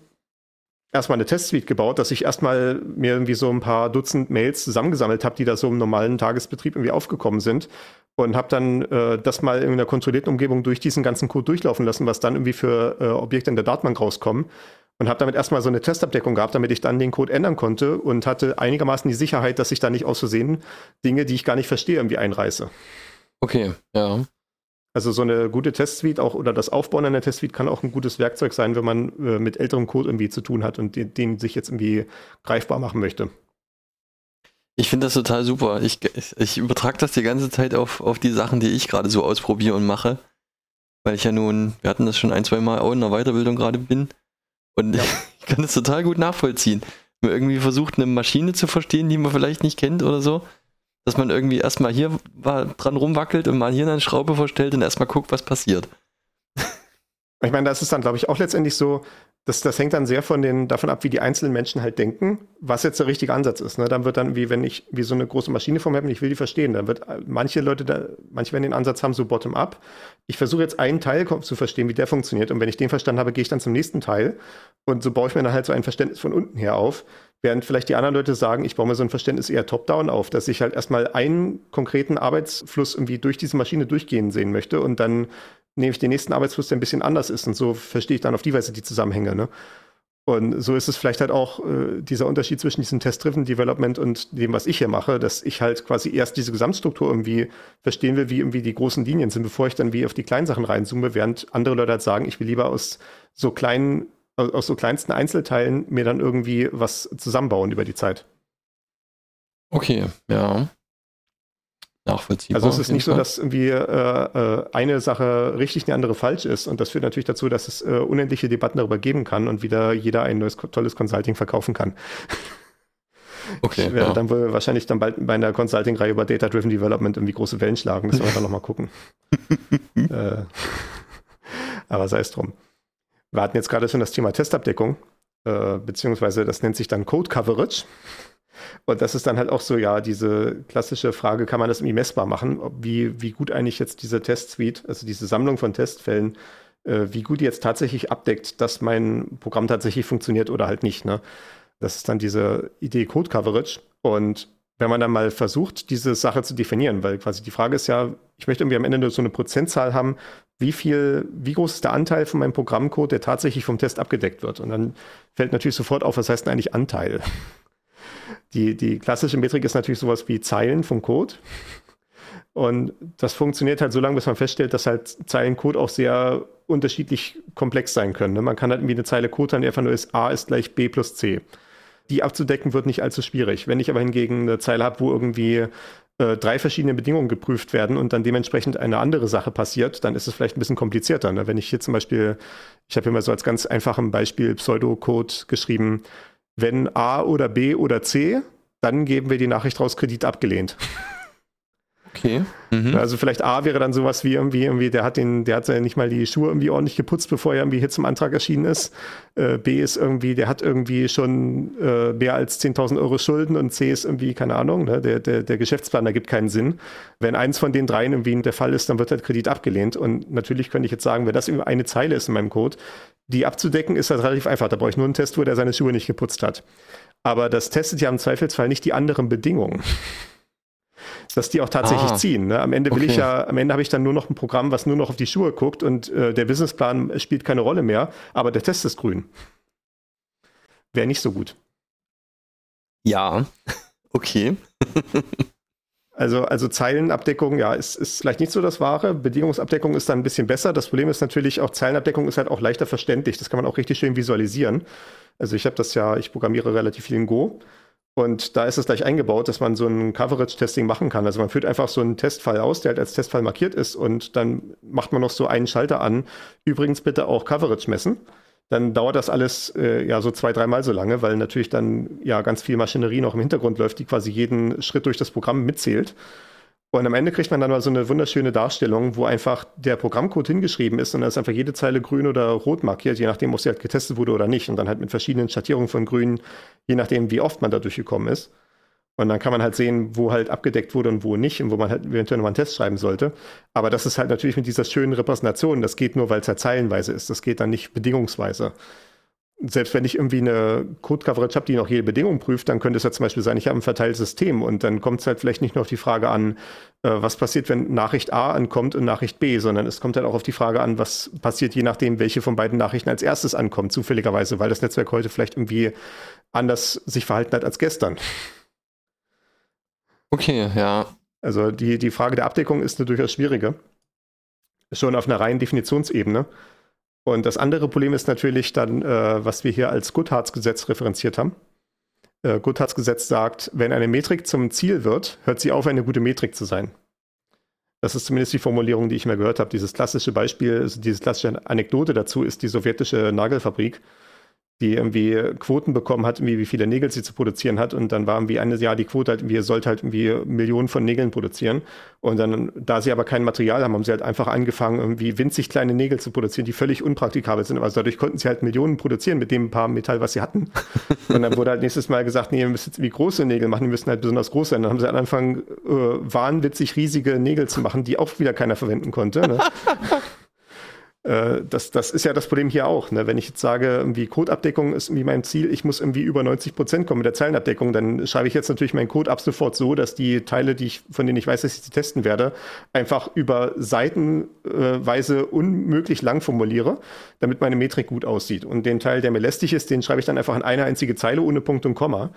erstmal eine Testsuite gebaut, dass ich erstmal mir irgendwie so ein paar Dutzend Mails zusammengesammelt habe, die da so im normalen Tagesbetrieb irgendwie aufgekommen sind und habe dann äh, das mal in einer kontrollierten Umgebung durch diesen ganzen Code durchlaufen lassen, was dann irgendwie für äh, Objekte in der Datenbank rauskommen und habe damit erstmal so eine Testabdeckung gehabt, damit ich dann den Code ändern konnte und hatte einigermaßen die Sicherheit, dass ich da nicht aus Versehen Dinge, die ich gar nicht verstehe, irgendwie einreiße. Okay, ja. Also so eine gute Testsuite auch oder das Aufbauen einer Testsuite kann auch ein gutes Werkzeug sein, wenn man äh, mit älterem Code irgendwie zu tun hat und den, den sich jetzt irgendwie greifbar machen möchte. Ich finde das total super. Ich, ich übertrage das die ganze Zeit auf, auf die Sachen, die ich gerade so ausprobiere und mache. Weil ich ja nun, wir hatten das schon ein, zwei Mal auch in der Weiterbildung gerade bin. Und ja. ich kann das total gut nachvollziehen. Wenn man irgendwie versucht, eine Maschine zu verstehen, die man vielleicht nicht kennt oder so dass man irgendwie erstmal hier dran rumwackelt und mal hier eine Schraube vorstellt und erstmal guckt, was passiert. Ich meine, das ist dann, glaube ich, auch letztendlich so, das, das hängt dann sehr von den, davon ab, wie die einzelnen Menschen halt denken, was jetzt der richtige Ansatz ist. Ne? Dann wird dann, wie wenn ich wie so eine große Maschine vor mir habe und ich will die verstehen, dann wird manche Leute da, manche werden den Ansatz haben, so bottom-up. Ich versuche jetzt einen Teil zu verstehen, wie der funktioniert. Und wenn ich den verstanden habe, gehe ich dann zum nächsten Teil. Und so baue ich mir dann halt so ein Verständnis von unten her auf. Während vielleicht die anderen Leute sagen, ich baue mir so ein Verständnis eher top-down auf, dass ich halt erstmal einen konkreten Arbeitsfluss irgendwie durch diese Maschine durchgehen sehen möchte und dann nehme ich den nächsten Arbeitsfluss, der ein bisschen anders ist. Und so verstehe ich dann auf die Weise die Zusammenhänge. Ne? Und so ist es vielleicht halt auch äh, dieser Unterschied zwischen diesem Test-Driven Development und dem, was ich hier mache, dass ich halt quasi erst diese Gesamtstruktur irgendwie verstehen will, wie irgendwie die großen Linien sind, bevor ich dann wie auf die kleinen Sachen reinzoome, während andere Leute halt sagen, ich will lieber aus so kleinen aus so kleinsten Einzelteilen mir dann irgendwie was zusammenbauen über die Zeit. Okay, ja. Nachvollziehbar. Also es ist nicht Fall. so, dass irgendwie äh, äh, eine Sache richtig, eine andere falsch ist. Und das führt natürlich dazu, dass es äh, unendliche Debatten darüber geben kann und wieder jeder ein neues tolles Consulting verkaufen kann. Okay. Ich werde ja. dann wohl wahrscheinlich dann bald bei einer Consulting-Reihe über Data-Driven Development irgendwie große Wellen schlagen. Das werden wir dann nochmal gucken. äh, aber sei es drum. Wir hatten jetzt gerade schon das Thema Testabdeckung, äh, beziehungsweise das nennt sich dann Code Coverage. Und das ist dann halt auch so, ja, diese klassische Frage, kann man das irgendwie messbar machen? Wie, wie gut eigentlich jetzt diese Testsuite, also diese Sammlung von Testfällen, äh, wie gut die jetzt tatsächlich abdeckt, dass mein Programm tatsächlich funktioniert oder halt nicht. Ne? Das ist dann diese Idee Code Coverage. Und wenn man dann mal versucht, diese Sache zu definieren, weil quasi die Frage ist ja, ich möchte irgendwie am Ende nur so eine Prozentzahl haben, wie viel, wie groß ist der Anteil von meinem Programmcode, der tatsächlich vom Test abgedeckt wird? Und dann fällt natürlich sofort auf, was heißt denn eigentlich Anteil? Die, die klassische Metrik ist natürlich sowas wie Zeilen vom Code. Und das funktioniert halt so lange, bis man feststellt, dass halt Zeilen Code auch sehr unterschiedlich komplex sein können. Ne? Man kann halt irgendwie eine Zeile Code haben, die einfach nur ist, A ist gleich B plus C. Die abzudecken wird nicht allzu schwierig. Wenn ich aber hingegen eine Zeile habe, wo irgendwie äh, drei verschiedene Bedingungen geprüft werden und dann dementsprechend eine andere Sache passiert, dann ist es vielleicht ein bisschen komplizierter. Ne? Wenn ich hier zum Beispiel, ich habe hier mal so als ganz einfachen Beispiel Pseudocode geschrieben, wenn A oder B oder C, dann geben wir die Nachricht raus, Kredit abgelehnt. Okay. Mhm. Also vielleicht A wäre dann sowas wie irgendwie, irgendwie, der hat den, der hat ja nicht mal die Schuhe irgendwie ordentlich geputzt, bevor er irgendwie hier zum Antrag erschienen ist. Äh, B ist irgendwie, der hat irgendwie schon äh, mehr als 10.000 Euro Schulden und C ist irgendwie, keine Ahnung, ne, der, der, der Geschäftsplan ergibt keinen Sinn. Wenn eins von den dreien irgendwie der Fall ist, dann wird halt Kredit abgelehnt. Und natürlich könnte ich jetzt sagen, wenn das irgendwie eine Zeile ist in meinem Code, die abzudecken ist halt relativ einfach. Da brauche ich nur einen Test, wo der seine Schuhe nicht geputzt hat. Aber das testet ja im Zweifelsfall nicht die anderen Bedingungen dass die auch tatsächlich ah, ziehen. Ne? Am Ende will okay. ich ja, am Ende habe ich dann nur noch ein Programm, was nur noch auf die Schuhe guckt und äh, der Businessplan spielt keine Rolle mehr, aber der Test ist grün. Wäre nicht so gut. Ja, okay. Also, also Zeilenabdeckung, ja, ist, ist vielleicht nicht so das Wahre. Bedingungsabdeckung ist dann ein bisschen besser. Das Problem ist natürlich auch, Zeilenabdeckung ist halt auch leichter verständlich. Das kann man auch richtig schön visualisieren. Also ich habe das ja, ich programmiere relativ viel in Go. Und da ist es gleich eingebaut, dass man so ein Coverage-Testing machen kann. Also man führt einfach so einen Testfall aus, der halt als Testfall markiert ist und dann macht man noch so einen Schalter an. Übrigens bitte auch Coverage messen. Dann dauert das alles äh, ja so zwei, dreimal so lange, weil natürlich dann ja ganz viel Maschinerie noch im Hintergrund läuft, die quasi jeden Schritt durch das Programm mitzählt. Und am Ende kriegt man dann mal so eine wunderschöne Darstellung, wo einfach der Programmcode hingeschrieben ist und dann ist einfach jede Zeile grün oder rot markiert, je nachdem, ob sie halt getestet wurde oder nicht. Und dann halt mit verschiedenen Schattierungen von grün, je nachdem, wie oft man da durchgekommen ist. Und dann kann man halt sehen, wo halt abgedeckt wurde und wo nicht und wo man halt eventuell nochmal einen Test schreiben sollte. Aber das ist halt natürlich mit dieser schönen Repräsentation. Das geht nur, weil es halt zeilenweise ist. Das geht dann nicht bedingungsweise selbst wenn ich irgendwie eine Code-Coverage habe, die noch jede Bedingung prüft, dann könnte es ja zum Beispiel sein, ich habe ein verteiltes System und dann kommt es halt vielleicht nicht nur auf die Frage an, äh, was passiert, wenn Nachricht A ankommt und Nachricht B, sondern es kommt halt auch auf die Frage an, was passiert, je nachdem, welche von beiden Nachrichten als erstes ankommt, zufälligerweise, weil das Netzwerk heute vielleicht irgendwie anders sich verhalten hat als gestern. Okay, ja. Also die, die Frage der Abdeckung ist eine durchaus schwierige. Schon auf einer reinen Definitionsebene. Und das andere Problem ist natürlich dann, äh, was wir hier als Goodharts-Gesetz referenziert haben. Äh, Goodharts-Gesetz sagt, wenn eine Metrik zum Ziel wird, hört sie auf, eine gute Metrik zu sein. Das ist zumindest die Formulierung, die ich mir gehört habe. Dieses klassische Beispiel, also diese klassische Anekdote dazu ist die sowjetische Nagelfabrik die irgendwie Quoten bekommen hat, irgendwie wie viele Nägel sie zu produzieren hat. Und dann war irgendwie eine Jahr die Quote halt irgendwie, sollte halt irgendwie Millionen von Nägeln produzieren. Und dann, da sie aber kein Material haben, haben sie halt einfach angefangen, irgendwie winzig kleine Nägel zu produzieren, die völlig unpraktikabel sind. Also dadurch konnten sie halt Millionen produzieren mit dem paar Metall, was sie hatten. Und dann wurde halt nächstes Mal gesagt, nee, ihr müsst jetzt wie große Nägel machen, die müssen halt besonders groß sein. Dann haben sie halt angefangen, äh, wahnwitzig riesige Nägel zu machen, die auch wieder keiner verwenden konnte. Ne? Äh, das, das ist ja das Problem hier auch. Ne? Wenn ich jetzt sage, irgendwie Codeabdeckung ist irgendwie mein Ziel, ich muss irgendwie über 90 Prozent kommen mit der Zeilenabdeckung, dann schreibe ich jetzt natürlich meinen Code ab sofort so, dass die Teile, die ich, von denen ich weiß, dass ich sie testen werde, einfach über seitenweise unmöglich lang formuliere, damit meine Metrik gut aussieht. Und den Teil, der mir lästig ist, den schreibe ich dann einfach in eine einzige Zeile ohne Punkt und Komma.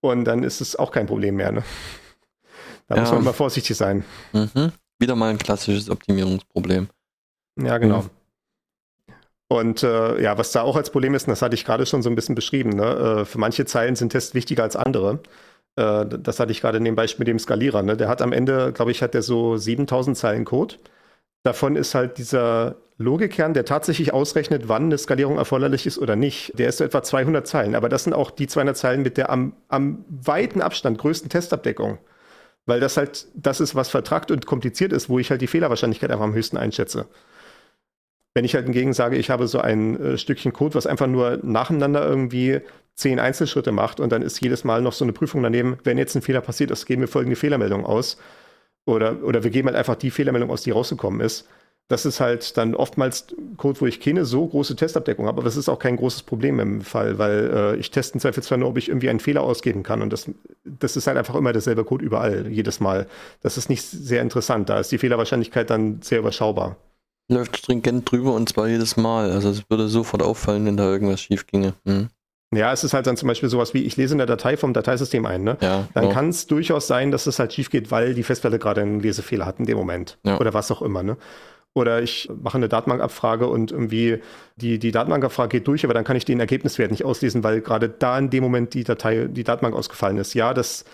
Und dann ist es auch kein Problem mehr. Ne? Da ja. muss man immer vorsichtig sein. Mhm. Wieder mal ein klassisches Optimierungsproblem. Ja, genau. Mhm. Und äh, ja, was da auch als Problem ist, und das hatte ich gerade schon so ein bisschen beschrieben, ne? äh, für manche Zeilen sind Tests wichtiger als andere. Äh, das hatte ich gerade in dem Beispiel mit dem Skalierer. Ne? Der hat am Ende, glaube ich, hat der so 7000 Zeilen Code. Davon ist halt dieser Logikkern, der tatsächlich ausrechnet, wann eine Skalierung erforderlich ist oder nicht, der ist so etwa 200 Zeilen. Aber das sind auch die 200 Zeilen mit der am, am weiten Abstand größten Testabdeckung. Weil das halt das ist, was vertragt und kompliziert ist, wo ich halt die Fehlerwahrscheinlichkeit einfach am höchsten einschätze. Wenn ich halt hingegen sage, ich habe so ein äh, Stückchen Code, was einfach nur nacheinander irgendwie zehn Einzelschritte macht und dann ist jedes Mal noch so eine Prüfung daneben, wenn jetzt ein Fehler passiert ist, geben wir folgende Fehlermeldung aus. Oder, oder wir geben halt einfach die Fehlermeldung aus, die rausgekommen ist. das ist halt dann oftmals Code, wo ich keine so große Testabdeckung habe, aber das ist auch kein großes Problem im Fall, weil äh, ich teste im Zweifelsfall nur, ob ich irgendwie einen Fehler ausgeben kann und das, das ist halt einfach immer derselbe Code überall, jedes Mal. Das ist nicht sehr interessant, da ist die Fehlerwahrscheinlichkeit dann sehr überschaubar. Läuft stringent drüber und zwar jedes Mal, also es würde sofort auffallen, wenn da irgendwas schief ginge. Hm. Ja, es ist halt dann zum Beispiel sowas wie, ich lese eine Datei vom Dateisystem ein, ne? Ja, Dann genau. kann es durchaus sein, dass es halt schief geht, weil die Festplatte gerade einen Lesefehler hat in dem Moment. Ja. Oder was auch immer, ne? Oder ich mache eine Datenbankabfrage und irgendwie die, die Datenbankabfrage geht durch, aber dann kann ich den Ergebniswert nicht auslesen, weil gerade da in dem Moment die Datei, die Datenbank ausgefallen ist. Ja, das,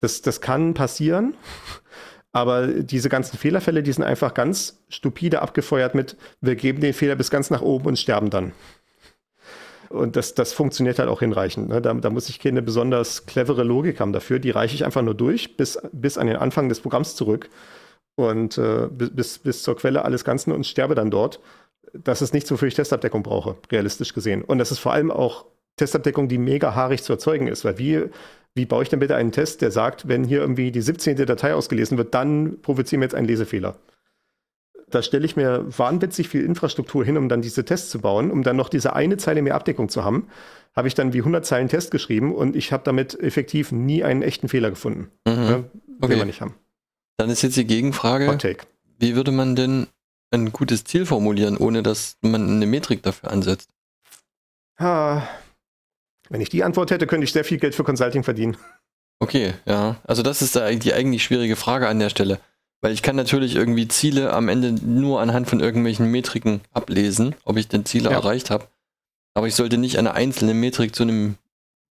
das, das kann passieren. Aber diese ganzen Fehlerfälle, die sind einfach ganz stupide abgefeuert mit, wir geben den Fehler bis ganz nach oben und sterben dann. Und das, das funktioniert halt auch hinreichend. Ne? Da, da muss ich keine besonders clevere Logik haben dafür. Die reiche ich einfach nur durch bis, bis an den Anfang des Programms zurück und äh, bis, bis zur Quelle alles Ganzen und sterbe dann dort. Das ist nichts, wofür ich Testabdeckung brauche, realistisch gesehen. Und das ist vor allem auch Testabdeckung, die mega haarig zu erzeugen ist. Weil wie, wie baue ich denn bitte einen Test, der sagt, wenn hier irgendwie die 17. Datei ausgelesen wird, dann provozieren wir jetzt einen Lesefehler? Da stelle ich mir wahnwitzig viel Infrastruktur hin, um dann diese Tests zu bauen, um dann noch diese eine Zeile mehr Abdeckung zu haben. Habe ich dann wie 100 Zeilen Test geschrieben und ich habe damit effektiv nie einen echten Fehler gefunden. Mhm. Will Okay. man nicht haben. Dann ist jetzt die Gegenfrage, wie würde man denn ein gutes Ziel formulieren, ohne dass man eine Metrik dafür ansetzt? Ha. Wenn ich die Antwort hätte, könnte ich sehr viel Geld für Consulting verdienen. Okay, ja. Also das ist da die eigentlich schwierige Frage an der Stelle. Weil ich kann natürlich irgendwie Ziele am Ende nur anhand von irgendwelchen Metriken ablesen, ob ich den Ziele Ja. erreicht habe. Aber ich sollte nicht eine einzelne Metrik zu einem,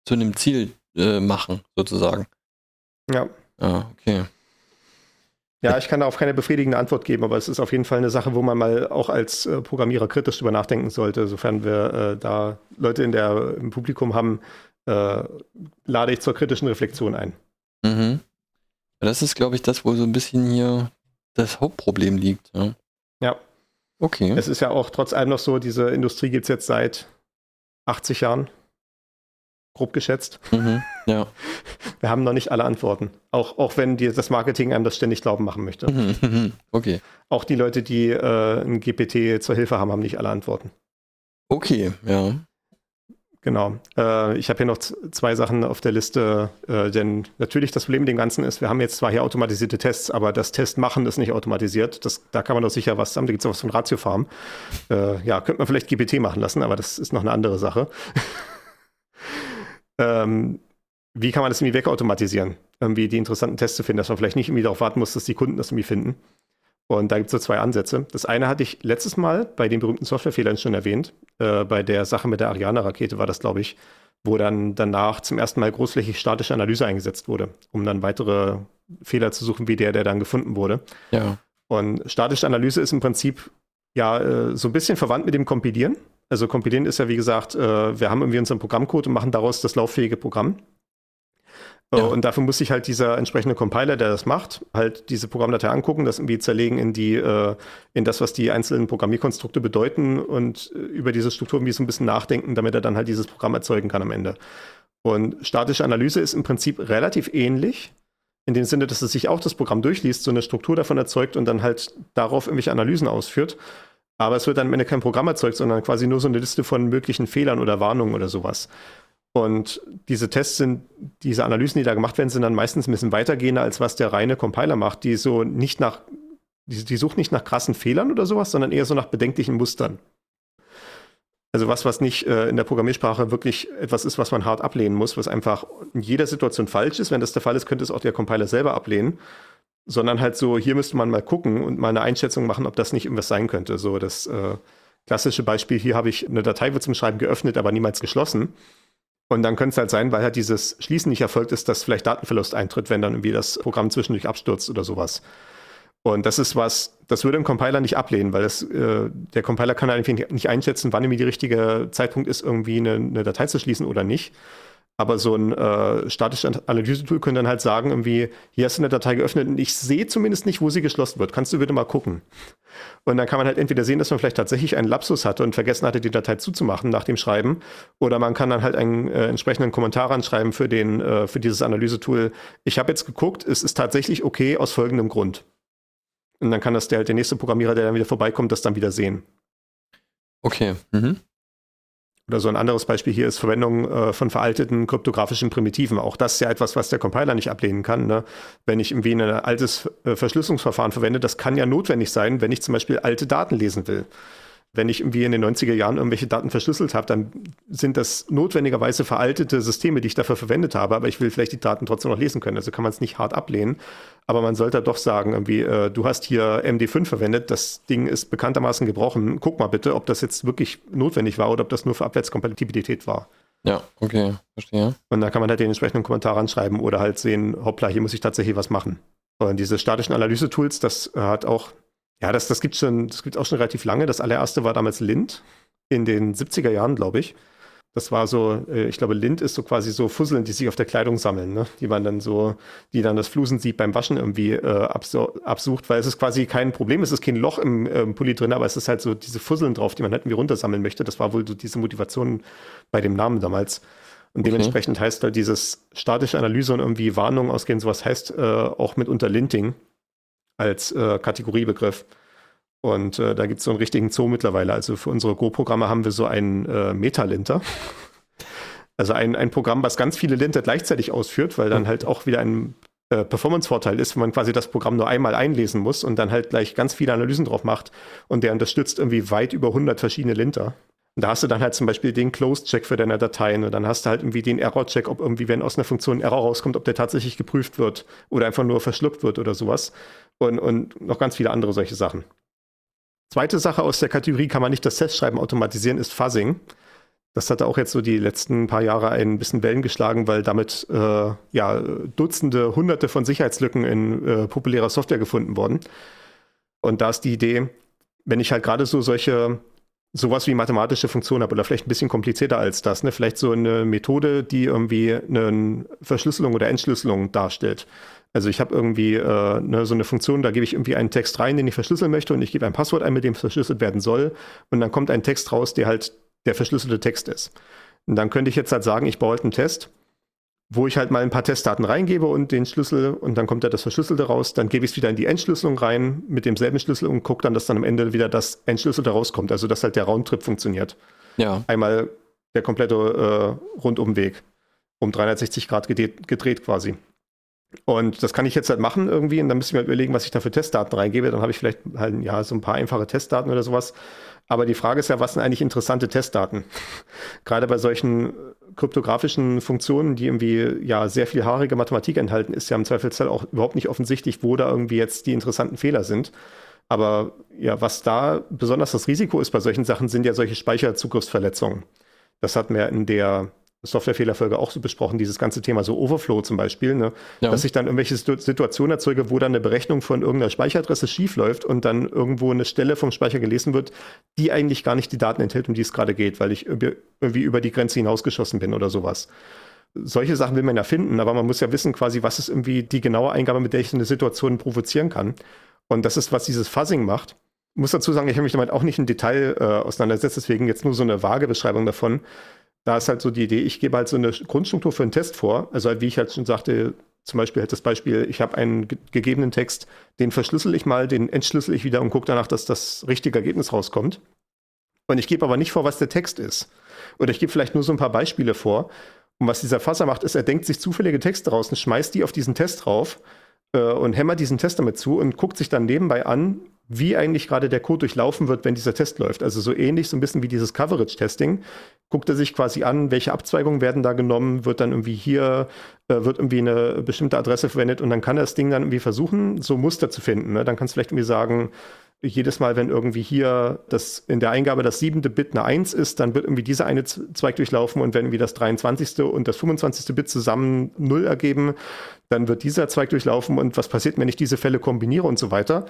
zu einem Ziel äh, machen, sozusagen. Ja. Ja, okay. Ja, ich kann darauf keine befriedigende Antwort geben, aber es ist auf jeden Fall eine Sache, wo man mal auch als äh, Programmierer kritisch drüber nachdenken sollte. Sofern wir äh, da Leute in der, im Publikum haben, äh, lade ich zur kritischen Reflexion ein. Mhm. Das ist, glaube ich, das, wo so ein bisschen hier das Hauptproblem liegt. Ja. Ja. Okay. Es ist ja auch trotz allem noch so, diese Industrie gibt es jetzt seit 80 Jahren, grob geschätzt. Mhm. Ja. Wir haben noch nicht alle Antworten. Auch, auch wenn die, das Marketing einem das ständig glauben machen möchte. Mhm. Okay. Auch die Leute, die äh, ein GPT zur Hilfe haben, haben nicht alle Antworten. Okay, ja. Genau. Äh, ich habe hier noch zwei Sachen auf der Liste, äh, denn natürlich das Problem mit dem Ganzen ist, wir haben jetzt zwar hier automatisierte Tests, aber das Testmachen ist nicht automatisiert. Das, da kann man doch sicher was haben. Da gibt es was von Ratiofarm. Äh, ja, könnte man vielleicht GPT machen lassen, aber das ist noch eine andere Sache. ähm, wie kann man das irgendwie wegautomatisieren? Irgendwie die interessanten Tests zu finden, dass man vielleicht nicht irgendwie darauf warten muss, dass die Kunden das irgendwie finden. Und da gibt es so zwei Ansätze. Das eine hatte ich letztes Mal bei den berühmten Softwarefehlern schon erwähnt. Äh, bei der Sache mit der Ariane-Rakete war das, glaube ich, wo dann danach zum ersten Mal großflächig statische Analyse eingesetzt wurde, um dann weitere Fehler zu suchen, wie der, der dann gefunden wurde. Ja. Und statische Analyse ist im Prinzip ja äh, so ein bisschen verwandt mit dem Kompilieren. Also Kompilieren ist ja, wie gesagt, äh, wir haben irgendwie unseren Programmcode und machen daraus das lauffähige Programm. Äh, Ja. Und dafür muss sich halt dieser entsprechende Compiler, der das macht, halt diese Programmdatei angucken, das irgendwie zerlegen in die, äh, in das, was die einzelnen Programmierkonstrukte bedeuten und äh, über diese Struktur irgendwie so ein bisschen nachdenken, damit er dann halt dieses Programm erzeugen kann am Ende. Und statische Analyse ist im Prinzip relativ ähnlich, in dem Sinne, dass es sich auch das Programm durchliest, so eine Struktur davon erzeugt und dann halt darauf irgendwelche Analysen ausführt. Aber es wird dann am Ende kein Programm erzeugt, sondern quasi nur so eine Liste von möglichen Fehlern oder Warnungen oder sowas. Und diese Tests sind, diese Analysen, die da gemacht werden, sind dann meistens ein bisschen weitergehender, als was der reine Compiler macht, die so nicht nach, die, die sucht nicht nach krassen Fehlern oder sowas, sondern eher so nach bedenklichen Mustern. Also was, was nicht äh, in der Programmiersprache wirklich etwas ist, was man hart ablehnen muss, was einfach in jeder Situation falsch ist. Wenn das der Fall ist, könnte es auch der Compiler selber ablehnen. Sondern halt so, hier müsste man mal gucken und mal eine Einschätzung machen, ob das nicht irgendwas sein könnte. So das äh, klassische Beispiel, hier habe ich eine Datei zum Schreiben geöffnet, aber niemals geschlossen. Und dann könnte es halt sein, weil halt dieses Schließen nicht erfolgt ist, dass vielleicht Datenverlust eintritt, wenn dann irgendwie das Programm zwischendurch abstürzt oder sowas. Und das ist was, das würde ein Compiler nicht ablehnen, weil das, äh, der Compiler kann einfach nicht- nicht einschätzen, wann irgendwie der richtige Zeitpunkt ist, irgendwie eine, eine Datei zu schließen oder nicht. Aber so ein äh, statisches Analysetool könnte dann halt sagen, irgendwie, hier hast du eine Datei geöffnet und ich sehe zumindest nicht, wo sie geschlossen wird. Kannst du bitte mal gucken? Und dann kann man halt entweder sehen, dass man vielleicht tatsächlich einen Lapsus hatte und vergessen hatte, die Datei zuzumachen nach dem Schreiben, oder man kann dann halt einen äh, entsprechenden Kommentar anschreiben für, den, äh, für dieses Analysetool. Ich habe jetzt geguckt, es ist tatsächlich okay aus folgendem Grund. Und dann kann das der, der nächste Programmierer, der dann wieder vorbeikommt, das dann wieder sehen. Okay. Mhm. Oder so ein anderes Beispiel hier ist Verwendung äh, von veralteten kryptografischen Primitiven. Auch das ist ja etwas, was der Compiler nicht ablehnen kann. Ne? Wenn ich irgendwie ein altes äh, Verschlüsselungsverfahren verwende, das kann ja notwendig sein, wenn ich zum Beispiel alte Daten lesen will wenn ich irgendwie in den 90er Jahren irgendwelche Daten verschlüsselt habe, dann sind das notwendigerweise veraltete Systeme, die ich dafür verwendet habe, aber ich will vielleicht die Daten trotzdem noch lesen können. Also kann man es nicht hart ablehnen. Aber man sollte doch sagen, irgendwie, äh, du hast hier MD5 verwendet, das Ding ist bekanntermaßen gebrochen. Guck mal bitte, ob das jetzt wirklich notwendig war oder ob das nur für Abwärtskompatibilität war. Ja, okay, verstehe. Und da kann man halt den entsprechenden Kommentar anschreiben oder halt sehen, hoppla, hier muss ich tatsächlich was machen. Und diese statischen Analyse-Tools, das hat auch ja, das, das gibt schon, das gibt auch schon relativ lange. Das allererste war damals Lind in den 70er Jahren, glaube ich. Das war so, äh, ich glaube, Lind ist so quasi so Fusseln, die sich auf der Kleidung sammeln, ne? die man dann so, die dann das Flusensieb beim Waschen irgendwie äh, absucht, weil es ist quasi kein Problem, es ist kein Loch im ähm, Pulli drin, aber es ist halt so diese Fusseln drauf, die man halt irgendwie runtersammeln möchte. Das war wohl so diese Motivation bei dem Namen damals. Und dementsprechend okay. heißt halt dieses statische Analyse und irgendwie Warnung ausgehen, sowas heißt äh, auch mitunter Linting als äh, Kategoriebegriff. Und äh, da gibt es so einen richtigen Zoo mittlerweile. Also für unsere Go-Programme haben wir so einen äh, Meta-Linter. Also ein, ein Programm, was ganz viele Linter gleichzeitig ausführt, weil dann halt auch wieder ein äh, Performance-Vorteil ist, wenn man quasi das Programm nur einmal einlesen muss und dann halt gleich ganz viele Analysen drauf macht. Und der unterstützt irgendwie weit über 100 verschiedene Linter. Und da hast du dann halt zum Beispiel den Closed-Check für deine Dateien und dann hast du halt irgendwie den Error-Check, ob irgendwie, wenn aus einer Funktion ein Error rauskommt, ob der tatsächlich geprüft wird oder einfach nur verschluckt wird oder sowas. Und, und noch ganz viele andere solche Sachen. Zweite Sache aus der Kategorie kann man nicht das Testschreiben automatisieren, ist Fuzzing. Das hatte auch jetzt so die letzten paar Jahre ein bisschen Wellen geschlagen, weil damit äh, ja Dutzende, Hunderte von Sicherheitslücken in äh, populärer Software gefunden wurden. Und da ist die Idee, wenn ich halt gerade so solche sowas wie mathematische Funktionen habe oder vielleicht ein bisschen komplizierter als das, ne? Vielleicht so eine Methode, die irgendwie eine Verschlüsselung oder Entschlüsselung darstellt. Also ich habe irgendwie äh, ne, so eine Funktion, da gebe ich irgendwie einen Text rein, den ich verschlüsseln möchte und ich gebe ein Passwort ein, mit dem verschlüsselt werden soll und dann kommt ein Text raus, der halt der verschlüsselte Text ist. Und dann könnte ich jetzt halt sagen, ich baue halt einen Test, wo ich halt mal ein paar Testdaten reingebe und den Schlüssel und dann kommt da das Verschlüsselte raus, dann gebe ich es wieder in die Entschlüsselung rein mit demselben Schlüssel und gucke dann, dass dann am Ende wieder das Entschlüsselte rauskommt, also dass halt der Roundtrip funktioniert. Ja. Einmal der komplette äh, Rundumweg um 360 Grad gedreht, gedreht quasi. Und das kann ich jetzt halt machen irgendwie und dann müsste ich mir überlegen, was ich da für Testdaten reingebe. Dann habe ich vielleicht halt ja so ein paar einfache Testdaten oder sowas. Aber die Frage ist ja, was sind eigentlich interessante Testdaten? Gerade bei solchen kryptografischen Funktionen, die irgendwie ja sehr viel haarige Mathematik enthalten, ist ja im Zweifelsfall auch überhaupt nicht offensichtlich, wo da irgendwie jetzt die interessanten Fehler sind. Aber ja, was da besonders das Risiko ist bei solchen Sachen, sind ja solche Speicherzugriffsverletzungen. Das hatten wir in der Softwarefehlerfolge auch so besprochen, dieses ganze Thema so Overflow zum Beispiel, ne? ja. dass ich dann irgendwelche Situationen erzeuge, wo dann eine Berechnung von irgendeiner Speicheradresse schief läuft und dann irgendwo eine Stelle vom Speicher gelesen wird, die eigentlich gar nicht die Daten enthält, um die es gerade geht, weil ich irgendwie über die Grenze hinausgeschossen bin oder sowas. Solche Sachen will man ja finden, aber man muss ja wissen quasi, was ist irgendwie die genaue Eingabe, mit der ich eine Situation provozieren kann. Und das ist, was dieses Fuzzing macht. Ich muss dazu sagen, ich habe mich damit auch nicht im Detail äh, auseinandergesetzt, deswegen jetzt nur so eine vage Beschreibung davon da ist halt so die Idee, ich gebe halt so eine Grundstruktur für einen Test vor. Also halt, wie ich halt schon sagte, zum Beispiel halt das Beispiel, ich habe einen ge gegebenen Text, den verschlüssel ich mal, den entschlüssel ich wieder und gucke danach, dass das richtige Ergebnis rauskommt. Und ich gebe aber nicht vor, was der Text ist. Oder ich gebe vielleicht nur so ein paar Beispiele vor. Und was dieser Fasser macht, ist, er denkt sich zufällige Texte raus und schmeißt die auf diesen Test drauf äh, und hämmert diesen Test damit zu und guckt sich dann nebenbei an, wie eigentlich gerade der Code durchlaufen wird, wenn dieser Test läuft. Also so ähnlich, so ein bisschen wie dieses Coverage-Testing. Guckt er sich quasi an, welche Abzweigungen werden da genommen, wird dann irgendwie hier, äh, wird irgendwie eine bestimmte Adresse verwendet und dann kann er das Ding dann irgendwie versuchen, so Muster zu finden. Ne? Dann kannst du vielleicht irgendwie sagen, jedes Mal, wenn irgendwie hier das in der Eingabe das siebente Bit eine 1 ist, dann wird irgendwie dieser eine Zweig durchlaufen und wenn irgendwie das 23. und das 25. Bit zusammen 0 ergeben, dann wird dieser Zweig durchlaufen und was passiert, wenn ich diese Fälle kombiniere und so weiter.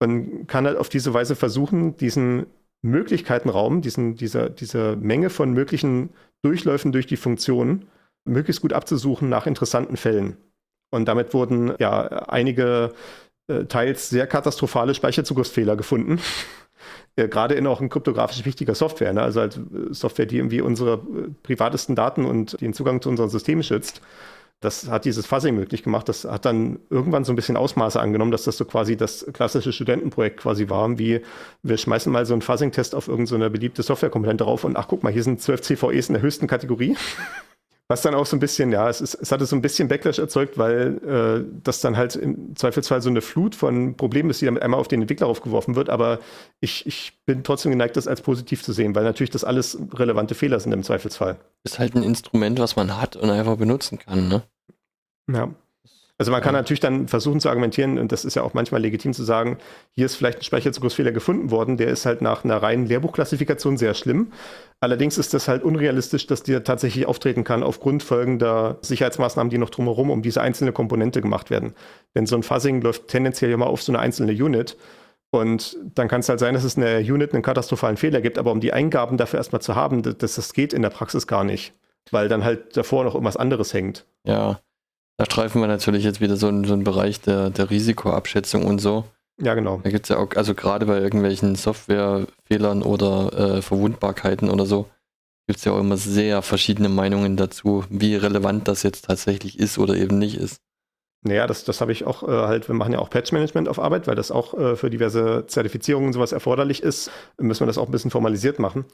Man kann halt auf diese Weise versuchen, diesen Möglichkeitenraum, diesen, diese, diese Menge von möglichen Durchläufen durch die Funktion möglichst gut abzusuchen nach interessanten Fällen. Und damit wurden ja einige teils sehr katastrophale Speicherzugriffsfehler gefunden. gerade in auch in kryptografisch wichtiger Software, ne? also als äh, Software, die irgendwie unsere äh, privatesten Daten und den Zugang zu unseren Systemen schützt. Das hat dieses Fuzzing möglich gemacht. Das hat dann irgendwann so ein bisschen Ausmaße angenommen, dass das so quasi das klassische Studentenprojekt quasi war, wie wir schmeißen mal so einen Fuzzing-Test auf irgendeine so beliebte Softwarekomponente drauf und ach guck mal, hier sind 12 CVEs in der höchsten Kategorie. Was dann auch so ein bisschen, ja, es, ist, es hatte so ein bisschen Backlash erzeugt, weil äh, das dann halt im Zweifelsfall so eine Flut von Problemen ist, die dann einmal auf den Entwickler aufgeworfen wird. Aber ich, ich bin trotzdem geneigt, das als positiv zu sehen, weil natürlich das alles relevante Fehler sind im Zweifelsfall. Ist halt ein Instrument, was man hat und einfach benutzen kann, ne? Ja. Also man kann natürlich dann versuchen zu argumentieren, und das ist ja auch manchmal legitim zu sagen, hier ist vielleicht ein Speicherzugriffsfehler gefunden worden, der ist halt nach einer reinen Lehrbuchklassifikation sehr schlimm. Allerdings ist das halt unrealistisch, dass der tatsächlich auftreten kann aufgrund folgender Sicherheitsmaßnahmen, die noch drumherum um diese einzelne Komponente gemacht werden. Denn so ein Fuzzing läuft tendenziell immer auf so eine einzelne Unit. Und dann kann es halt sein, dass es in der Unit einen katastrophalen Fehler gibt, aber um die Eingaben dafür erstmal zu haben, das, das geht in der Praxis gar nicht, weil dann halt davor noch irgendwas anderes hängt. Ja, da streifen wir natürlich jetzt wieder so einen, so einen Bereich der, der Risikoabschätzung und so. Ja, genau. Da gibt es ja auch, also gerade bei irgendwelchen Softwarefehlern oder äh, Verwundbarkeiten oder so, gibt es ja auch immer sehr verschiedene Meinungen dazu, wie relevant das jetzt tatsächlich ist oder eben nicht ist. Naja, das, das habe ich auch äh, halt, wir machen ja auch Patch-Management auf Arbeit, weil das auch äh, für diverse Zertifizierungen und sowas erforderlich ist, müssen wir das auch ein bisschen formalisiert machen.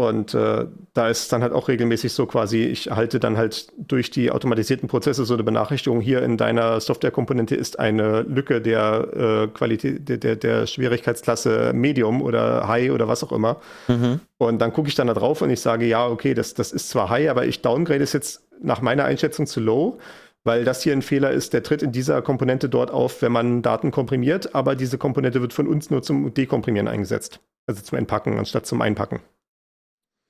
Und äh, da ist dann halt auch regelmäßig so quasi, ich erhalte dann halt durch die automatisierten Prozesse so eine Benachrichtigung, hier in deiner Softwarekomponente ist eine Lücke der äh, Qualität, der, der, der, Schwierigkeitsklasse Medium oder High oder was auch immer. Mhm. Und dann gucke ich dann da drauf und ich sage, ja, okay, das, das ist zwar High, aber ich downgrade es jetzt nach meiner Einschätzung zu Low weil das hier ein Fehler ist, der tritt in dieser Komponente dort auf, wenn man Daten komprimiert, aber diese Komponente wird von uns nur zum Dekomprimieren eingesetzt. Also zum Entpacken anstatt zum Einpacken.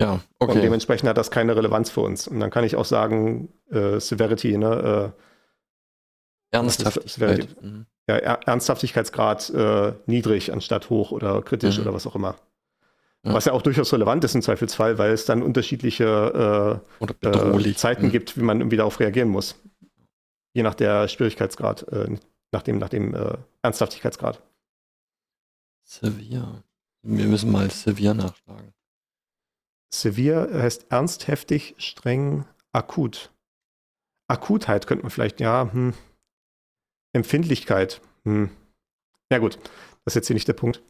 Ja, okay. Und dementsprechend hat das keine Relevanz für uns. Und dann kann ich auch sagen, äh, Severity, ne? Äh, Ernsthaftigkeit. Mhm. Ja, er Ernsthaftigkeitsgrad äh, niedrig anstatt hoch oder kritisch mhm. oder was auch immer. Ja. Was ja auch durchaus relevant ist im Zweifelsfall, weil es dann unterschiedliche äh, äh, Zeiten mhm. gibt, wie man irgendwie darauf reagieren muss. Je nach der Schwierigkeitsgrad, äh, nach dem, nach dem Ernsthaftigkeitsgrad. Severe. Wir müssen mal Severe nachschlagen. Severe heißt ernst, heftig, streng, akut. Akutheit könnte man vielleicht, ja, hm. Empfindlichkeit. Hm. Ja gut, das ist jetzt hier nicht der Punkt.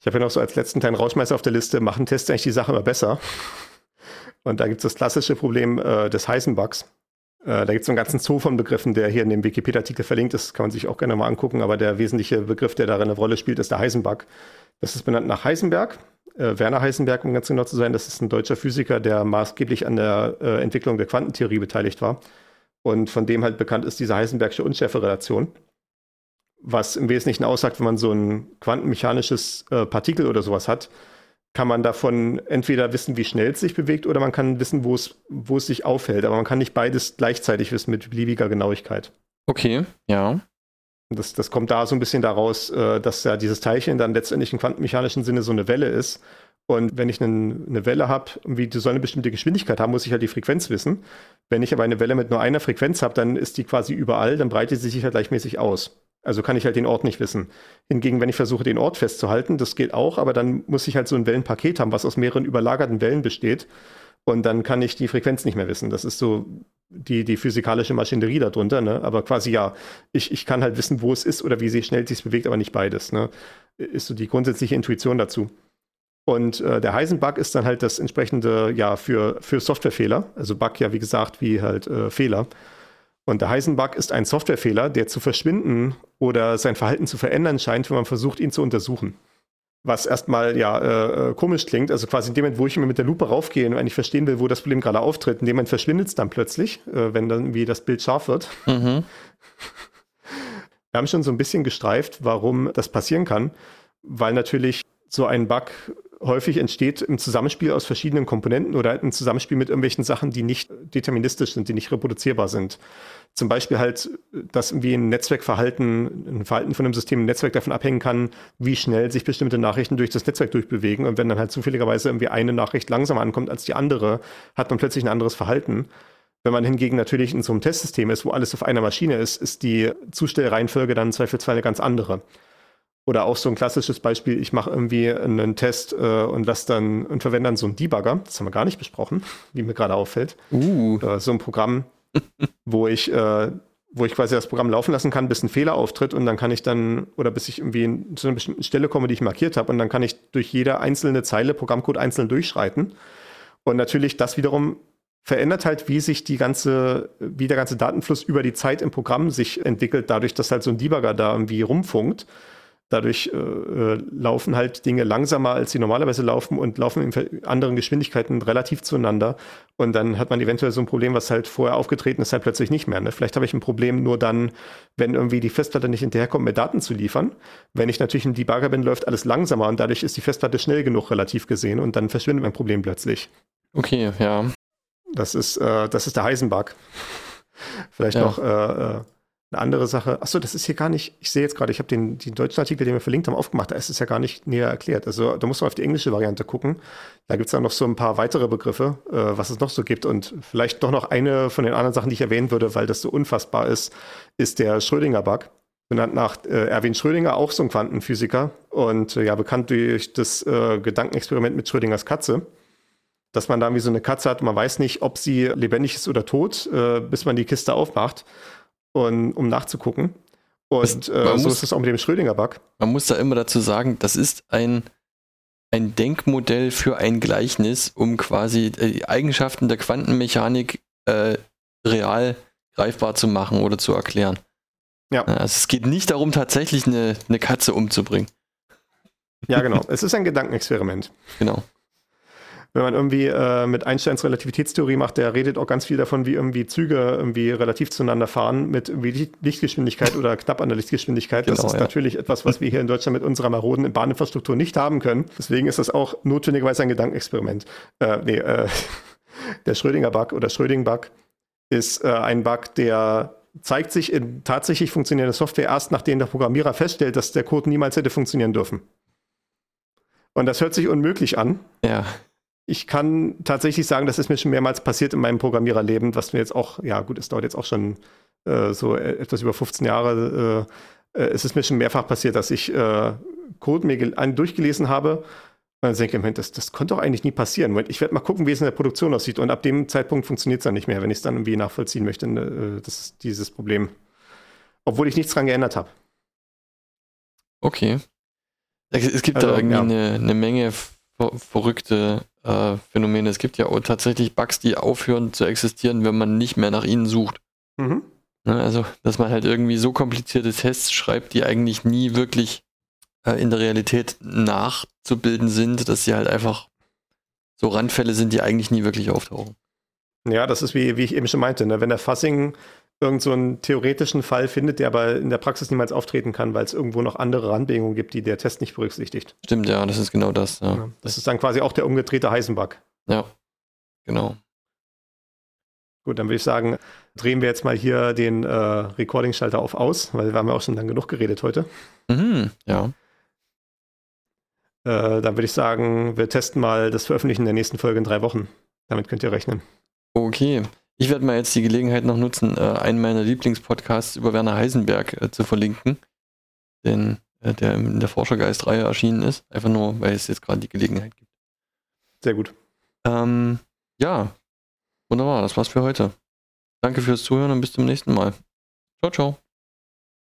Ich habe ja noch so als letzten kleinen Rauschmeißer auf der Liste, machen Tests eigentlich die Sache immer besser. Und da gibt es das klassische Problem äh, des Heisenbugs. Äh, da gibt es einen ganzen Zoo von Begriffen, der hier in dem Wikipedia-Artikel verlinkt ist, kann man sich auch gerne mal angucken, aber der wesentliche Begriff, der darin eine Rolle spielt, ist der Heisenbug. Das ist benannt nach Heisenberg, Werner Heisenberg, um ganz genau zu sein. Das ist ein deutscher Physiker, der maßgeblich an der äh, Entwicklung der Quantentheorie beteiligt war. Und von dem halt bekannt ist diese Heisenbergsche Unschärferelation, was im Wesentlichen aussagt, wenn man so ein quantenmechanisches äh, Partikel oder sowas hat, kann man davon entweder wissen, wie schnell es sich bewegt, oder man kann wissen, wo es, wo es sich aufhält. Aber man kann nicht beides gleichzeitig wissen mit beliebiger Genauigkeit. Okay, ja. Das, das kommt da so ein bisschen daraus, äh, dass ja dieses Teilchen dann letztendlich im quantenmechanischen Sinne so eine Welle ist. Und wenn ich einen, eine Welle habe, wie die soll eine bestimmte Geschwindigkeit haben, muss ich halt die Frequenz wissen. Wenn ich aber eine Welle mit nur einer Frequenz habe, dann ist die quasi überall, dann breitet sie sich halt gleichmäßig aus. Also kann ich halt den Ort nicht wissen. Hingegen, wenn ich versuche, den Ort festzuhalten, das geht auch, aber dann muss ich halt so ein Wellenpaket haben, was aus mehreren überlagerten Wellen besteht. Und dann kann ich die Frequenz nicht mehr wissen. Das ist so die, die physikalische Maschinerie darunter, ne? Aber quasi ja, ich, ich kann halt wissen, wo es ist oder wie sie schnell sich bewegt, aber nicht beides. Ne? Ist so die grundsätzliche Intuition dazu. Und äh, der Heisenbug ist dann halt das entsprechende, ja, für, für Softwarefehler. Also Bug ja, wie gesagt, wie halt äh, Fehler. Und der Heisenbug ist ein Softwarefehler, der zu verschwinden oder sein Verhalten zu verändern scheint, wenn man versucht, ihn zu untersuchen was erstmal ja äh, äh, komisch klingt. Also quasi in dem Moment, wo ich mir mit der Lupe raufgehe und eigentlich verstehen will, wo das Problem gerade auftritt, in dem Moment verschwindet es dann plötzlich, äh, wenn dann wie das Bild scharf wird. Mhm. Wir haben schon so ein bisschen gestreift, warum das passieren kann, weil natürlich so ein Bug häufig entsteht im Zusammenspiel aus verschiedenen Komponenten oder im Zusammenspiel mit irgendwelchen Sachen, die nicht deterministisch sind, die nicht reproduzierbar sind. Zum Beispiel halt, dass irgendwie ein Netzwerkverhalten, ein Verhalten von einem System im Netzwerk davon abhängen kann, wie schnell sich bestimmte Nachrichten durch das Netzwerk durchbewegen. Und wenn dann halt zufälligerweise irgendwie eine Nachricht langsamer ankommt als die andere, hat man plötzlich ein anderes Verhalten. Wenn man hingegen natürlich in so einem Testsystem ist, wo alles auf einer Maschine ist, ist die Zustellreihenfolge dann zweifelsfall eine ganz andere. Oder auch so ein klassisches Beispiel, ich mache irgendwie einen Test äh, und lasse dann und verwende dann so einen Debugger, das haben wir gar nicht besprochen, wie mir gerade auffällt. Uh. Äh, so ein Programm, wo ich, äh, wo ich quasi das Programm laufen lassen kann, bis ein Fehler auftritt und dann kann ich dann, oder bis ich irgendwie zu einer bestimmten Stelle komme, die ich markiert habe, und dann kann ich durch jede einzelne Zeile Programmcode einzeln durchschreiten. Und natürlich das wiederum verändert halt, wie sich die ganze, wie der ganze Datenfluss über die Zeit im Programm sich entwickelt, dadurch, dass halt so ein Debugger da irgendwie rumfunkt. Dadurch äh, äh, laufen halt Dinge langsamer, als sie normalerweise laufen und laufen in anderen Geschwindigkeiten relativ zueinander. Und dann hat man eventuell so ein Problem, was halt vorher aufgetreten ist, halt plötzlich nicht mehr. Ne? Vielleicht habe ich ein Problem nur dann, wenn irgendwie die Festplatte nicht hinterherkommt, mir Daten zu liefern. Wenn ich natürlich ein Debugger bin, läuft alles langsamer und dadurch ist die Festplatte schnell genug relativ gesehen und dann verschwindet mein Problem plötzlich. Okay, ja. Das ist, äh, das ist der Heisenbug. Vielleicht ja. noch äh, äh eine andere Sache, achso, das ist hier gar nicht, ich sehe jetzt gerade, ich habe den, den deutschen Artikel, den wir verlinkt haben, aufgemacht, da ist es ja gar nicht näher erklärt. Also da muss man auf die englische Variante gucken. Da gibt es dann noch so ein paar weitere Begriffe, äh, was es noch so gibt. Und vielleicht doch noch eine von den anderen Sachen, die ich erwähnen würde, weil das so unfassbar ist, ist der Schrödinger-Bug. Benannt nach äh, Erwin Schrödinger, auch so ein Quantenphysiker und äh, ja, bekannt durch das äh, Gedankenexperiment mit Schrödingers Katze dass man da wie so eine Katze hat, man weiß nicht, ob sie lebendig ist oder tot, äh, bis man die Kiste aufmacht und, um nachzugucken. Und äh, so muss, ist es auch mit dem Schrödinger-Bug. Man muss da immer dazu sagen, das ist ein, ein Denkmodell für ein Gleichnis, um quasi die Eigenschaften der Quantenmechanik äh, real greifbar zu machen oder zu erklären. Ja. Also es geht nicht darum, tatsächlich eine, eine Katze umzubringen. Ja, genau. es ist ein Gedankenexperiment. Genau wenn man irgendwie äh, mit Einsteins Relativitätstheorie macht, der redet auch ganz viel davon, wie irgendwie Züge irgendwie relativ zueinander fahren mit irgendwie Lichtgeschwindigkeit oder knapp an der Lichtgeschwindigkeit. Genau, das ist ja. natürlich etwas, was wir hier in Deutschland mit unserer maroden Bahninfrastruktur nicht haben können. Deswegen ist das auch notwendigerweise ein Gedankenexperiment. Äh, nee, äh, der Schrödinger-Bug oder Schröding-Bug ist äh, ein Bug, der zeigt sich in tatsächlich funktionierender Software erst, nachdem der Programmierer feststellt, dass der Code niemals hätte funktionieren dürfen. Und das hört sich unmöglich an. Ja ich kann tatsächlich sagen, das ist mir schon mehrmals passiert in meinem Programmiererleben, was mir jetzt auch, ja gut, es dauert jetzt auch schon äh, so e-, etwas über 15 Jahre. Äh, äh, es ist mir schon mehrfach passiert, dass ich äh, Code mir einen durchgelesen habe und dann denke ich, das, das konnte doch eigentlich nie passieren. Ich werde mal gucken, wie es in der Produktion aussieht. Und ab dem Zeitpunkt funktioniert es dann nicht mehr, wenn ich es dann irgendwie nachvollziehen möchte. Ne, äh, das ist dieses Problem. Obwohl ich nichts dran geändert habe. Okay. Es gibt also, da irgendwie ja. eine, eine Menge verrückte äh, Phänomene. Es gibt ja auch tatsächlich Bugs, die aufhören zu existieren, wenn man nicht mehr nach ihnen sucht. Mhm. Ne, also, dass man halt irgendwie so komplizierte Tests schreibt, die eigentlich nie wirklich äh, in der Realität nachzubilden sind, dass sie halt einfach so Randfälle sind, die eigentlich nie wirklich auftauchen. Ja, das ist wie, wie ich eben schon meinte, ne? wenn der Fassing irgend so einen theoretischen Fall findet, der aber in der Praxis niemals auftreten kann, weil es irgendwo noch andere Randbedingungen gibt, die der Test nicht berücksichtigt. Stimmt, ja, das ist genau das. Ja. das ist dann quasi auch der umgedrehte Heisenbug. Ja, genau. Gut, dann würde ich sagen, drehen wir jetzt mal hier den äh, Recording-Schalter auf aus, weil wir haben ja auch schon lang genug geredet heute. Mhm, ja. Äh, dann würde ich sagen, wir testen mal das Veröffentlichen der nächsten Folge in drei Wochen. Damit könnt ihr rechnen. Okay. Ich werde mal jetzt die Gelegenheit noch nutzen, äh, einen meiner Lieblingspodcasts über Werner Heisenberg äh, zu verlinken, denn äh, der in der Forschergeist-Reihe erschienen ist, einfach nur, weil es jetzt gerade die Gelegenheit gibt. Sehr gut. Ähm, ja, wunderbar, das war's für heute. Danke fürs Zuhören und bis zum nächsten Mal. Ciao, ciao.